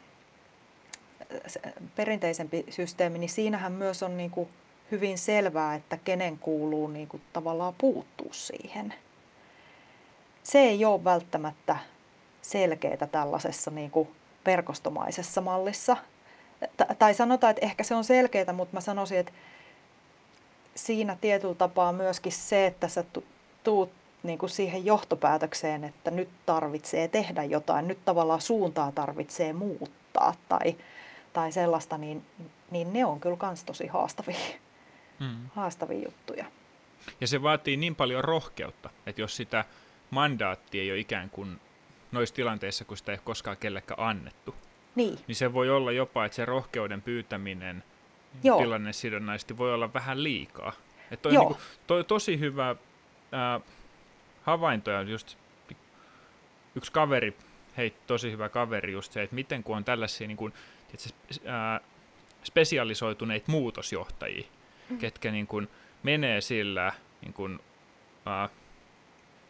perinteisempi systeemi, niin siinähän myös on niin kuin hyvin selvää, että kenen kuuluu niin kuin tavallaan puuttua siihen – se ei ole välttämättä selkeää tällaisessa niin kuin verkostomaisessa mallissa. T- tai sanotaan, että ehkä se on selkeää, mutta mä sanoisin, että siinä tietyllä tapaa myöskin se, että sä tuut niin kuin siihen johtopäätökseen, että nyt tarvitsee tehdä jotain, nyt tavallaan suuntaa tarvitsee muuttaa tai, tai sellaista, niin, niin ne on kyllä myös tosi haastavia, mm. haastavia juttuja. Ja se vaatii niin paljon rohkeutta, että jos sitä mandaattia ei ole ikään kuin noissa tilanteissa, kun sitä ei ole koskaan kellekään annettu, niin. niin se voi olla jopa, että se rohkeuden pyytäminen Joo. tilannesidonnaisesti voi olla vähän liikaa. Että toi, Joo. Niin kuin, toi tosi hyvä ää, havainto ja just yksi kaveri, hei, tosi hyvä kaveri just se, että miten kun on tällaisia niin kuin, tietysti, ää, spesialisoituneita muutosjohtajia, mm. ketkä niin kuin, menee sillä, niin kuin, ää,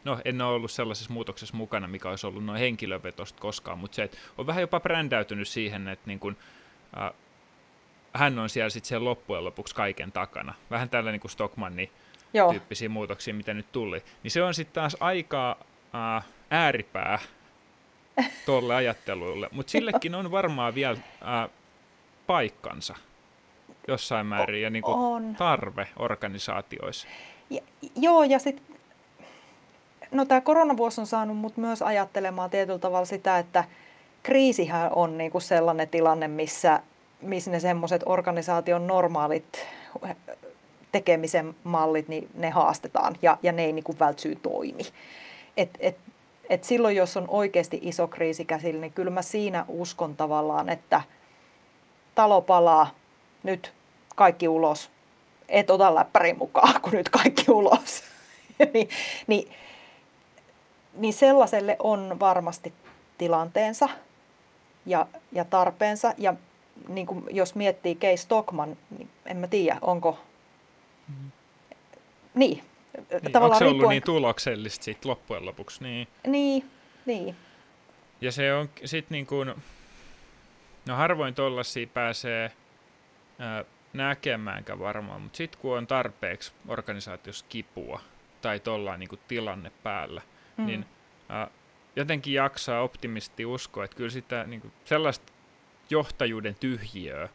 no en ole ollut sellaisessa muutoksessa mukana, mikä olisi ollut noin henkilövetosta koskaan, mutta se, että on vähän jopa brändäytynyt siihen, että niin kuin, ää, hän on siellä sitten siellä loppujen lopuksi kaiken takana. Vähän tällä niin kuin Stockmanni Joo. tyyppisiä muutoksia, mitä nyt tuli. Niin se on sitten taas aika ää, ääripää tuolle ajattelulle, mutta sillekin on varmaan vielä ää, paikkansa jossain määrin ja niin kuin on. tarve organisaatioissa. Ja, joo, ja sitten no tämä koronavuosi on saanut mut myös ajattelemaan tietyllä tavalla sitä, että kriisihän on niinku sellainen tilanne, missä, missä ne semmoiset organisaation normaalit tekemisen mallit, niin ne haastetaan ja, ja ne ei niinku vältsyy toimi. Et, et, et silloin, jos on oikeasti iso kriisi käsillä, niin kyllä mä siinä uskon tavallaan, että talo palaa, nyt kaikki ulos. Et ota läppäri mukaan, kun nyt kaikki ulos. niin, niin niin sellaiselle on varmasti tilanteensa ja, ja tarpeensa. Ja niin kuin jos miettii Kei Stockman, niin en mä tiedä, onko... Mm. Niin. niin Tavallaan onko se ollut niin tuloksellista sitten loppujen lopuksi? Niin, niin. niin. Ja se on sitten niin kuin... No harvoin tollasia pääsee ää, näkemäänkään varmaan, mutta sitten kun on tarpeeksi organisaatiossa kipua tai tuollainen niin tilanne päällä, mm. niin ä, jotenkin jaksaa optimisti uskoa, että kyllä sitä niin kuin, sellaista johtajuuden tyhjiöä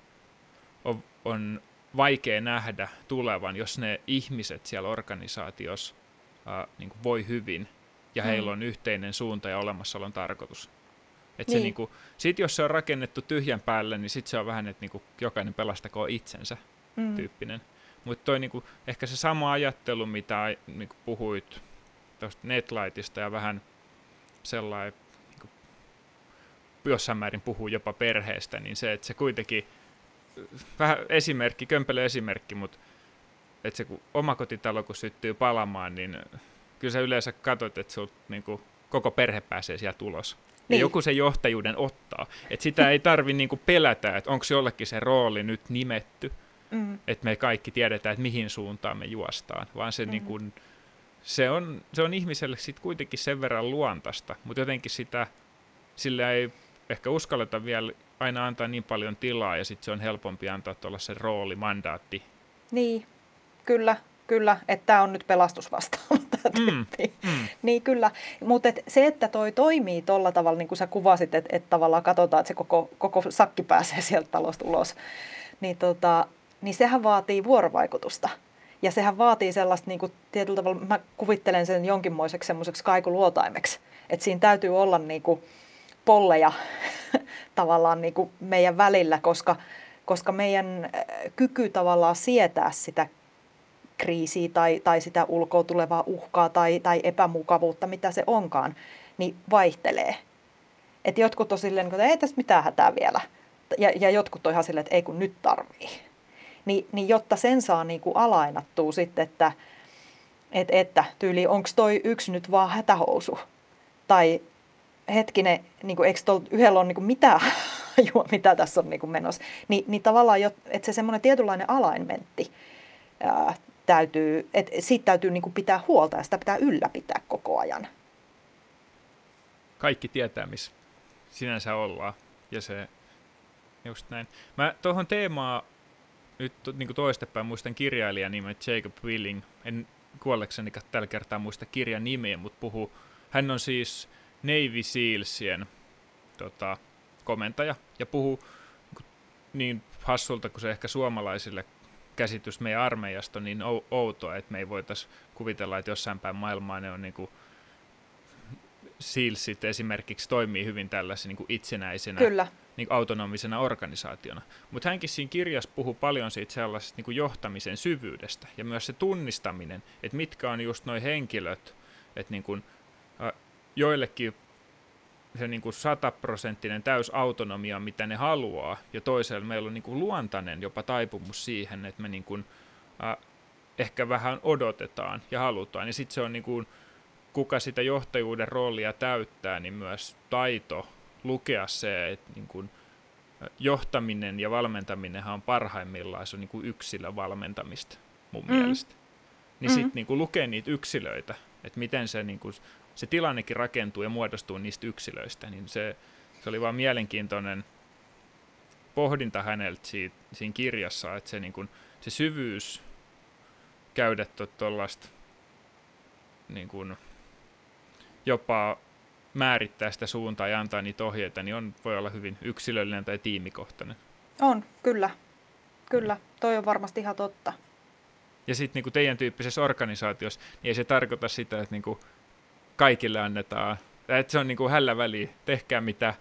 on, on vaikea nähdä tulevan, jos ne ihmiset siellä organisaatiossa ä, niin kuin voi hyvin ja mm. heillä on yhteinen suunta ja olemassaolon tarkoitus. Et niin. se, niin kuin, sit jos se on rakennettu tyhjän päälle, niin sitten se on vähän, että niin kuin, jokainen pelastakoon itsensä mm. tyyppinen. Mutta niin ehkä se sama ajattelu, mitä niin kuin puhuit tuosta Netlightista ja vähän sellainen, niin jossain määrin puhuu jopa perheestä, niin se, että se kuitenkin, vähän esimerkki, kömpelö esimerkki, mutta että se kun omakotitalo kun syttyy palamaan, niin kyllä sä yleensä katsot, että sut, niin kuin, koko perhe pääsee sieltä ulos. Niin. Ja joku se johtajuuden ottaa. Että sitä ei tarvi niinku pelätä, että onko jollekin se rooli nyt nimetty, mm. että me kaikki tiedetään, että mihin suuntaan me juostaan, vaan se mm. niinku, se on, se on ihmiselle sitten kuitenkin sen verran luontaista, mutta jotenkin sitä, sillä ei ehkä uskalleta vielä aina antaa niin paljon tilaa ja sitten se on helpompi antaa tuolla se rooli, mandaatti. Niin, kyllä, kyllä, että tämä on nyt pelastusvastaama mm, mm. Niin kyllä, mutta et se, että toi toimii tuolla tavalla, niin kuin sä kuvasit, että et tavallaan katsotaan, että se koko, koko sakki pääsee sieltä talosta ulos, niin, tota, niin sehän vaatii vuorovaikutusta. Ja sehän vaatii sellaista niin kuin, tietyllä tavalla, mä kuvittelen sen jonkinmoiseksi semmoiseksi kaikuluotaimeksi. Että siinä täytyy olla niin kuin, polleja tavallaan niin kuin meidän välillä, koska, koska meidän äh, kyky tavallaan sietää sitä kriisiä tai, tai sitä ulkoa tulevaa uhkaa tai, tai epämukavuutta, mitä se onkaan, niin vaihtelee. Et jotkut on silleen, että ei tässä mitään hätää vielä. Ja, ja jotkut on ihan silleen, että ei kun nyt tarvii niin, niin jotta sen saa niin kuin alainattua sitten, että, että, että tyyli onko toi yksi nyt vaan hätähousu, tai hetkinen, niin kuin, eikö tuolla yhdellä ole niin kuin mitä, mitä tässä on niin kuin menossa, niin, niin tavallaan, että se semmoinen tietynlainen alainmentti ää, täytyy, että siitä täytyy niin kuin pitää huolta ja sitä pitää ylläpitää koko ajan. Kaikki tietää, missä sinänsä ollaan, ja se just näin. Mä tuohon teemaan nyt niin toistepäin muistan kirjailijan nimen Jacob Willing. En kuollekseni tällä kertaa muista kirjan nimeä, mutta puhuu. Hän on siis Navy Sealsien tota, komentaja ja puhuu niin, hassulta kuin se ehkä suomalaisille käsitys meidän armeijasta niin outoa, että me ei voitaisiin kuvitella, että jossain päin maailmaa ne on niin kuin SEALSit esimerkiksi toimii hyvin tällaisen niin itsenäisenä, Kyllä. Niin autonomisena organisaationa. Mutta hänkin siinä kirjassa puhuu paljon siitä sellaisesta niin kuin johtamisen syvyydestä ja myös se tunnistaminen, että mitkä on just nuo henkilöt, että niin kuin, äh, joillekin se niin kuin sataprosenttinen täysautonomia, mitä ne haluaa, ja toisella meillä on niin kuin luontainen jopa taipumus siihen, että me niin kuin, äh, ehkä vähän odotetaan ja halutaan, ja sitten se on niin kuin, kuka sitä johtajuuden roolia täyttää, niin myös taito lukea se, että niin kuin johtaminen ja valmentaminen on parhaimmillaan se on niin kuin yksilön valmentamista mun mm. mielestä. Niin mm. sitten niin lukee niitä yksilöitä, että miten se, niin kuin, se tilannekin rakentuu ja muodostuu niistä yksilöistä, niin se, se oli vaan mielenkiintoinen pohdinta häneltä siitä, siinä kirjassa, että se, niin kuin, se syvyys käydä tuollaista niin kuin, jopa määrittää sitä suuntaa ja antaa niitä ohjeita, niin on, voi olla hyvin yksilöllinen tai tiimikohtainen. On, kyllä. Kyllä, toi on varmasti ihan totta. Ja sitten niin teidän tyyppisessä organisaatiossa, niin ei se tarkoita sitä, että niin kaikille annetaan, että se on niin hällä väliä, tehkää mitä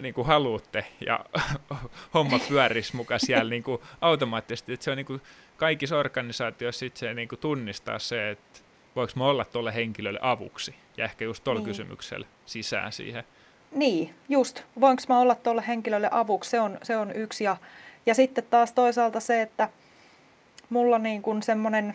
niin haluatte ja homma pyörisi mukaan siellä niin automaattisesti. Että se on niin kaikissa organisaatioissa sit se niin tunnistaa se, että voiko mä olla tuolle henkilölle avuksi ja ehkä just tuolla niin. kysymyksellä sisään siihen. Niin, just. Voinko mä olla tuolle henkilölle avuksi, se on, se on yksi. Ja, ja sitten taas toisaalta se, että mulla niin kuin semmoinen,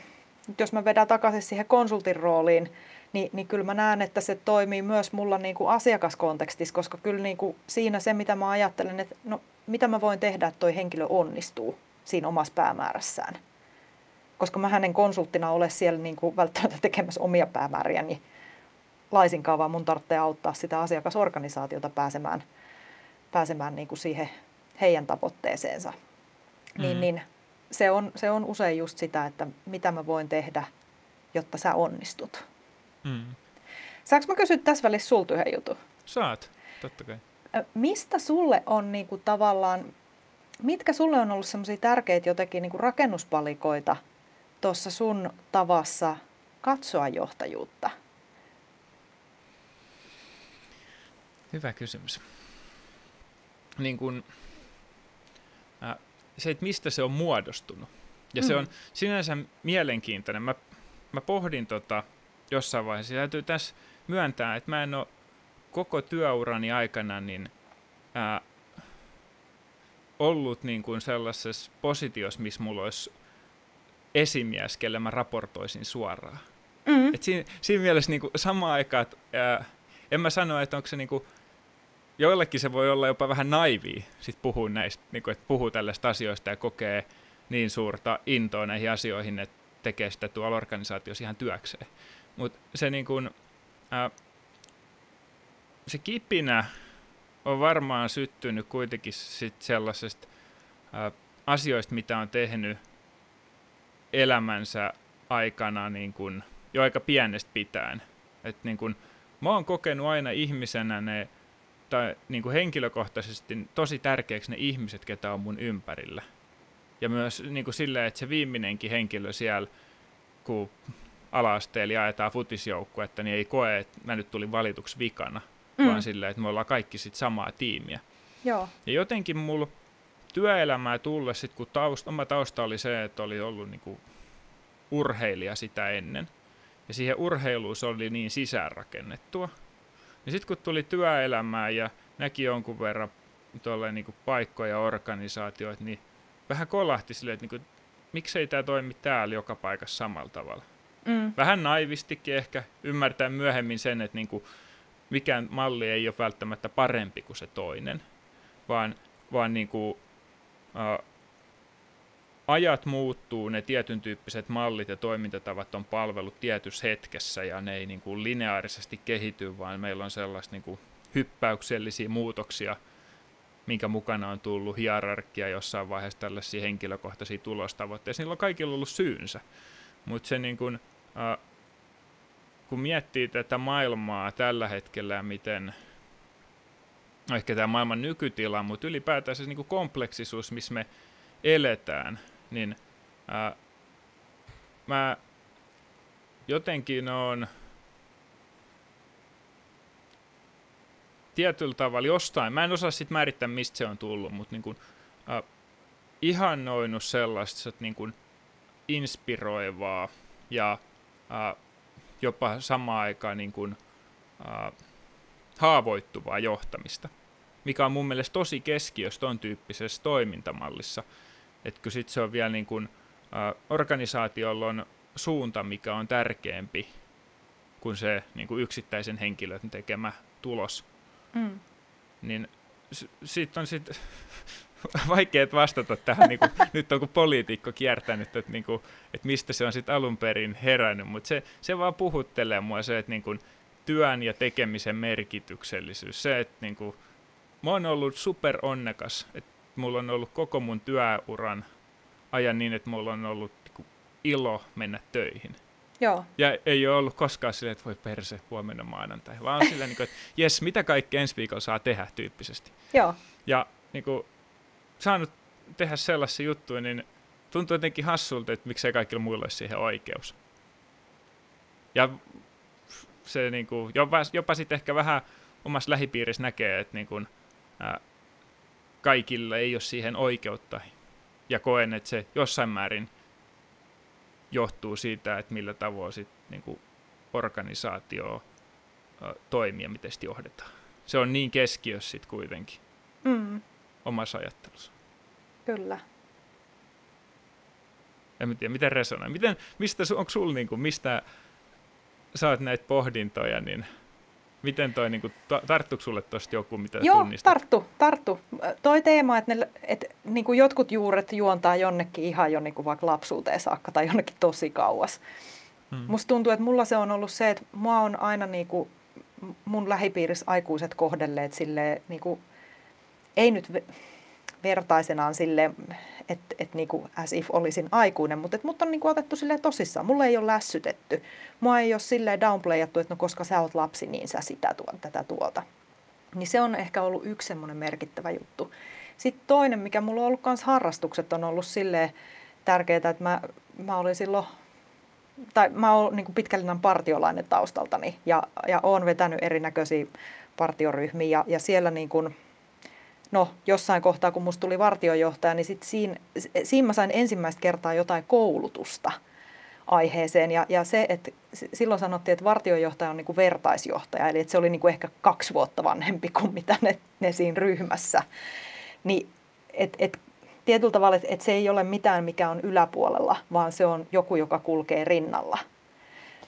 jos mä vedän takaisin siihen konsultin rooliin, niin, niin kyllä mä näen, että se toimii myös mulla niin kuin asiakaskontekstissa, koska kyllä niin kuin siinä se, mitä mä ajattelen, että no, mitä mä voin tehdä, että toi henkilö onnistuu siinä omassa päämäärässään koska mä hänen konsulttina ole siellä niin kuin välttämättä tekemässä omia päämääriä, niin laisinkaan, vaan mun tarvitsee auttaa sitä asiakasorganisaatiota pääsemään, pääsemään niin kuin siihen heidän tavoitteeseensa. Mm-hmm. Niin, niin se, on, se on usein just sitä, että mitä mä voin tehdä, jotta sä onnistut. Mm. Saanko mä kysyä tässä välissä sulta yhden jutun? Saat, totta kai. Mistä sulle on niin kuin tavallaan, mitkä sulle on ollut semmoisia tärkeitä jotenkin niin kuin rakennuspalikoita – tuossa sun tavassa katsoa johtajuutta? Hyvä kysymys. Niin kun, äh, se, että mistä se on muodostunut. Ja mm. se on sinänsä mielenkiintoinen. Mä, mä pohdin tota jossain vaiheessa. Täytyy tässä myöntää, että mä en ole koko työurani aikana niin, ää, ollut niin kuin sellaisessa positiossa, missä mulla olisi esimies, kelle mä raportoisin suoraan. Mm. Et siinä, siinä mielessä niin kuin, samaan aikaan, että ää, en mä sano, että onko se niin kuin, joillekin se voi olla jopa vähän naivia sit puhua näistä, niin kuin, että puhuu tällaista asioista ja kokee niin suurta intoa näihin asioihin, että tekee sitä tuolla organisaatiossa ihan työkseen. Mutta se, niin kuin, ää, se kipinä on varmaan syttynyt kuitenkin sit sellaisesta ää, asioista, mitä on tehnyt – elämänsä aikana niin kuin, jo aika pienestä pitäen. Et niin kuin, mä oon kokenut aina ihmisenä ne, tai niin kuin henkilökohtaisesti tosi tärkeäksi ne ihmiset, ketä on mun ympärillä. Ja myös niin kuin silleen, että se viimeinenkin henkilö siellä, kun ala-asteella jaetaan futisjoukkuetta, niin ei koe, että mä nyt tulin valituksi vikana, mm. vaan silleen, että me ollaan kaikki sit samaa tiimiä. Joo. Ja jotenkin mulla työelämää tulle, sit kun tausta, oma tausta oli se, että oli ollut niinku urheilija sitä ennen, ja siihen urheiluun se oli niin sisäänrakennettua. Ja sitten kun tuli työelämää ja näki jonkun verran tuolle niinku paikkoja ja organisaatioita, niin vähän kolahti silleen, että niinku, miksei tämä toimi täällä joka paikassa samalla tavalla. Mm. Vähän naivistikin ehkä ymmärtää myöhemmin sen, että niinku, mikään malli ei ole välttämättä parempi kuin se toinen, vaan, vaan niinku, ajat muuttuu, ne tietyn tyyppiset mallit ja toimintatavat on palvelut tietyssä hetkessä ja ne ei niin kuin lineaarisesti kehity, vaan meillä on sellaista niin kuin hyppäyksellisiä muutoksia, minkä mukana on tullut hierarkia jossain vaiheessa tällaisia henkilökohtaisia tulostavoitteita. Niillä on kaikilla ollut syynsä, mutta se niin kuin, äh, kun miettii tätä maailmaa tällä hetkellä miten ehkä tämä maailman nykytila, mutta ylipäätään se niin kuin kompleksisuus, missä me eletään, niin ää, mä jotenkin on tietyllä tavalla jostain, mä en osaa sitten määrittää, mistä se on tullut, mutta niin kuin, äh, sellaista että niin kuin inspiroivaa ja äh, jopa samaan aikaan niin kuin, äh, haavoittuvaa johtamista, mikä on mun mielestä tosi keskiössä ton tyyppisessä toimintamallissa. Että kun sit se on vielä niin kuin, äh, organisaatiolla on suunta, mikä on tärkeämpi kuin se niin kuin yksittäisen henkilön tekemä tulos, mm. niin s- sitten on sit vaikea vastata tähän, niin kuin, nyt on kun poliitikko kiertänyt, että, niin kuin, että mistä se on sitten alun perin herännyt, mutta se, se vaan puhuttelee mua se, että niin kuin, työn ja tekemisen merkityksellisyys, se, että niin kuin, mä oon ollut super onnekas, että mulla on ollut koko mun työuran ajan niin, että mulla on ollut niin kuin, ilo mennä töihin. Joo. Ja ei ole ollut koskaan silleen, että voi perse huomenna maanantai, vaan on silleen, niin että jes, mitä kaikkea ensi viikolla saa tehdä tyyppisesti. Joo. Ja niin kuin, saanut tehdä sellaisia juttuja, niin tuntuu jotenkin hassulta, että miksei kaikilla muilla olisi siihen oikeus. Ja se niin kuin, jopa, jopa sitten ehkä vähän omassa lähipiirissä näkee, että niin kuin, ää, kaikilla ei ole siihen oikeutta. Ja koen, että se jossain määrin johtuu siitä, että millä tavoin sit, niin kuin, organisaatio toimii ja miten sitä johdetaan. Se on niin keskiössä sitten kuitenkin mm. omassa ajattelussa. Kyllä. En tiedä, miten resonoi. Miten, mistä, onko sulla, niin kuin, mistä saat näitä pohdintoja, niin miten toi, niin kuin, tarttuuko sulle tuosta joku, mitä Joo, tunnistat? tarttu, tarttu. Toi teema, että, ne, että niin kuin jotkut juuret juontaa jonnekin ihan jo niin kuin vaikka lapsuuteen saakka tai jonnekin tosi kauas. Hmm. Musta tuntuu, että mulla se on ollut se, että mua on aina niin kuin mun lähipiirissä aikuiset kohdelleet silleen, niin kuin, ei nyt vertaisenaan sille, että et niinku as if olisin aikuinen, mutta mut on niinku otettu sille tosissaan. Mulla ei ole lässytetty. Mua ei ole silleen downplayattu, että no koska sä oot lapsi, niin sä sitä tuot, tätä tuolta. Niin se on ehkä ollut yksi semmoinen merkittävä juttu. Sitten toinen, mikä mulla on ollut myös harrastukset, on ollut silleen tärkeää, että mä, mä olin silloin tai mä oon niin pitkällinen partiolainen taustaltani ja, ja oon vetänyt erinäköisiä partioryhmiä ja, ja siellä niin kuin, no jossain kohtaa, kun musta tuli vartiojohtaja, niin sit siinä, siinä mä sain ensimmäistä kertaa jotain koulutusta aiheeseen. Ja, ja se, että silloin sanottiin, että vartiojohtaja on niin kuin vertaisjohtaja, eli että se oli niin kuin ehkä kaksi vuotta vanhempi kuin mitä ne, ne siinä ryhmässä. Niin, et, et, tietyllä tavalla, että et se ei ole mitään, mikä on yläpuolella, vaan se on joku, joka kulkee rinnalla.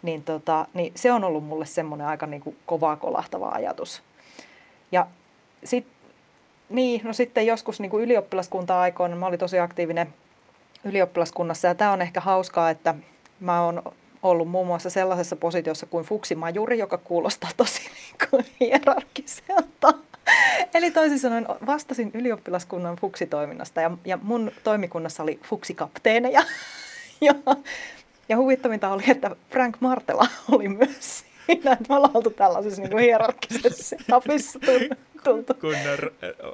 Niin, tota, niin se on ollut mulle semmoinen aika niin kuin kovaa kolahtava ajatus. Ja sitten niin, no sitten joskus niin kuin ylioppilaskunta-aikoina, mä olin tosi aktiivinen ylioppilaskunnassa ja tämä on ehkä hauskaa, että mä oon ollut muun muassa sellaisessa positiossa kuin fuksimajuri, joka kuulostaa tosi niin kuin hierarkiselta. Eli toisin sanoen vastasin ylioppilaskunnan fuksitoiminnasta ja, ja mun toimikunnassa oli fuksikapteeneja. Ja, ja huvittavinta oli, että Frank Martela oli myös siinä, että me ollaan oltu tällaisessa niin kuin hierarkkisessa tapissa tultu. Kunnan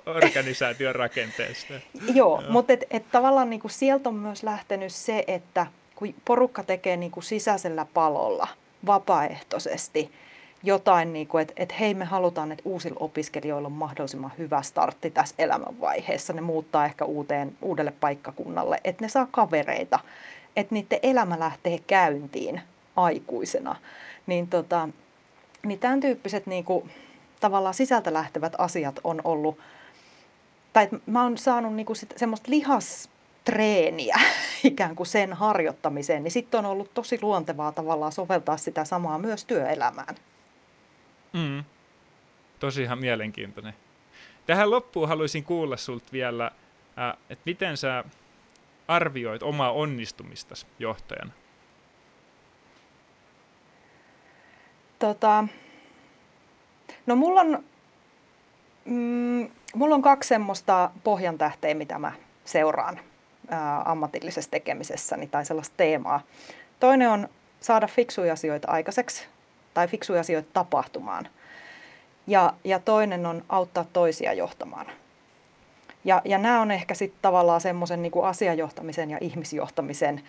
organisaation rakenteesta. Joo, Joo. mutta et, et tavallaan niinku sieltä on myös lähtenyt se, että kun porukka tekee niinku sisäisellä palolla vapaaehtoisesti jotain, niinku, että et hei me halutaan, että uusilla opiskelijoilla on mahdollisimman hyvä startti tässä elämänvaiheessa. Ne muuttaa ehkä uuteen, uudelle paikkakunnalle, että ne saa kavereita, että niiden elämä lähtee käyntiin aikuisena. Niin, tota, niin tämän tyyppiset niinku, tavallaan sisältä lähtevät asiat on ollut, tai mä oon saanut niinku sit semmoista lihastreeniä ikään kuin sen harjoittamiseen, niin sitten on ollut tosi luontevaa tavallaan soveltaa sitä samaa myös työelämään. Mm. Tosi ihan mielenkiintoinen. Tähän loppuun haluaisin kuulla sulta vielä, äh, että miten sä arvioit omaa onnistumistasi johtajana? Tota, No mulla on, mm, mulla on kaksi semmoista pohjantähteä, mitä mä seuraan ää, ammatillisessa tekemisessäni tai sellaista teemaa. Toinen on saada fiksuja asioita aikaiseksi tai fiksuja asioita tapahtumaan. ja, ja toinen on auttaa toisia johtamaan. Ja, ja nämä on ehkä sitten tavallaan semmoisen niin asiajohtamisen ja ihmisjohtamisen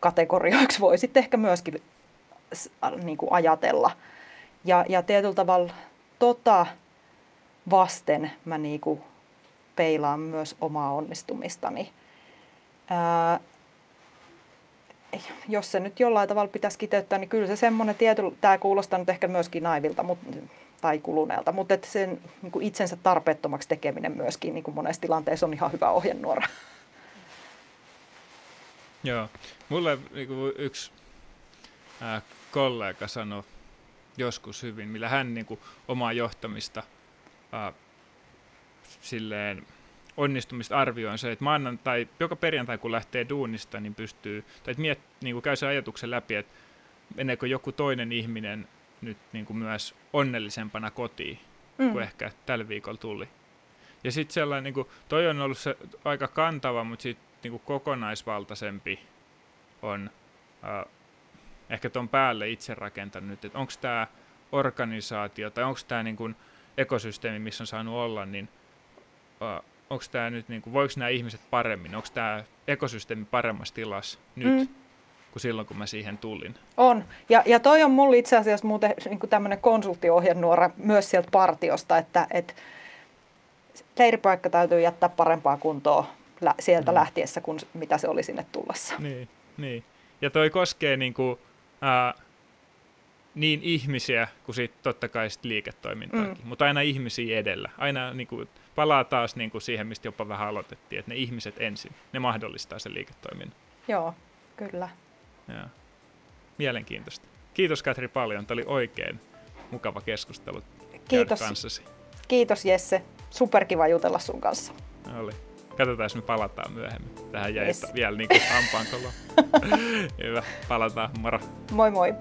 kategorioiksi voi sitten ehkä myöskin niin kuin ajatella. Ja, ja tietyllä tavalla tota vasten mä niin kuin peilaan myös omaa onnistumistani. Ää, jos se nyt jollain tavalla pitäisi kiteyttää, niin kyllä se semmoinen tietyllä, tämä kuulostaa nyt ehkä myöskin naivilta mutta, tai kuluneelta, mutta että sen niin kuin itsensä tarpeettomaksi tekeminen myöskin niin kuin monessa tilanteessa on ihan hyvä ohjenuora. Joo, mulle niin kuin yksi kollega sanoi joskus hyvin, millä hän niin kuin, omaa johtamista ää, silleen onnistumista arvioin se, että maanantai, joka perjantai kun lähtee duunista, niin pystyy, tai että miet, niin kuin käy se ajatuksen läpi, että meneekö joku toinen ihminen nyt niin kuin myös onnellisempana kotiin, mm. kuin ehkä tällä viikolla tuli. Ja sitten sellainen, niin kuin, toi on ollut se aika kantava, mutta sitten niin kokonaisvaltaisempi on äh, ehkä tuon päälle itse rakentanut nyt, että onko tämä organisaatio tai onko tämä niin ekosysteemi, missä on saanut olla, niin onko tämä nyt, niin kuin, voiko nämä ihmiset paremmin, onko tämä ekosysteemi paremmassa tilassa nyt mm. kuin silloin, kun mä siihen tulin? On, ja, ja toi on mulle itse asiassa muuten niin tämmöinen konsulttiohjenuora myös sieltä partiosta, että, että leiripaikka täytyy jättää parempaa kuntoa lä- sieltä mm. lähtiessä kuin mitä se oli sinne tullessa. Niin, niin. ja toi koskee niin kuin, ää, niin ihmisiä kuin sitten totta kai sit liiketoimintaakin, mm. mutta aina ihmisiä edellä. Aina niin kuin, palaa taas niin kuin siihen, mistä jopa vähän aloitettiin, että ne ihmiset ensin, ne mahdollistaa sen liiketoiminnan. Joo, kyllä. Ja. Mielenkiintoista. Kiitos Katri paljon, tämä oli oikein mukava keskustelu Kiitos. kanssasi. Kiitos Jesse, superkiva jutella sun kanssa. Oli. Katsotaan, jos me palataan myöhemmin. Tähän jäi yes. vielä niin kuin Hyvä, palataan. Moro. Moi moi.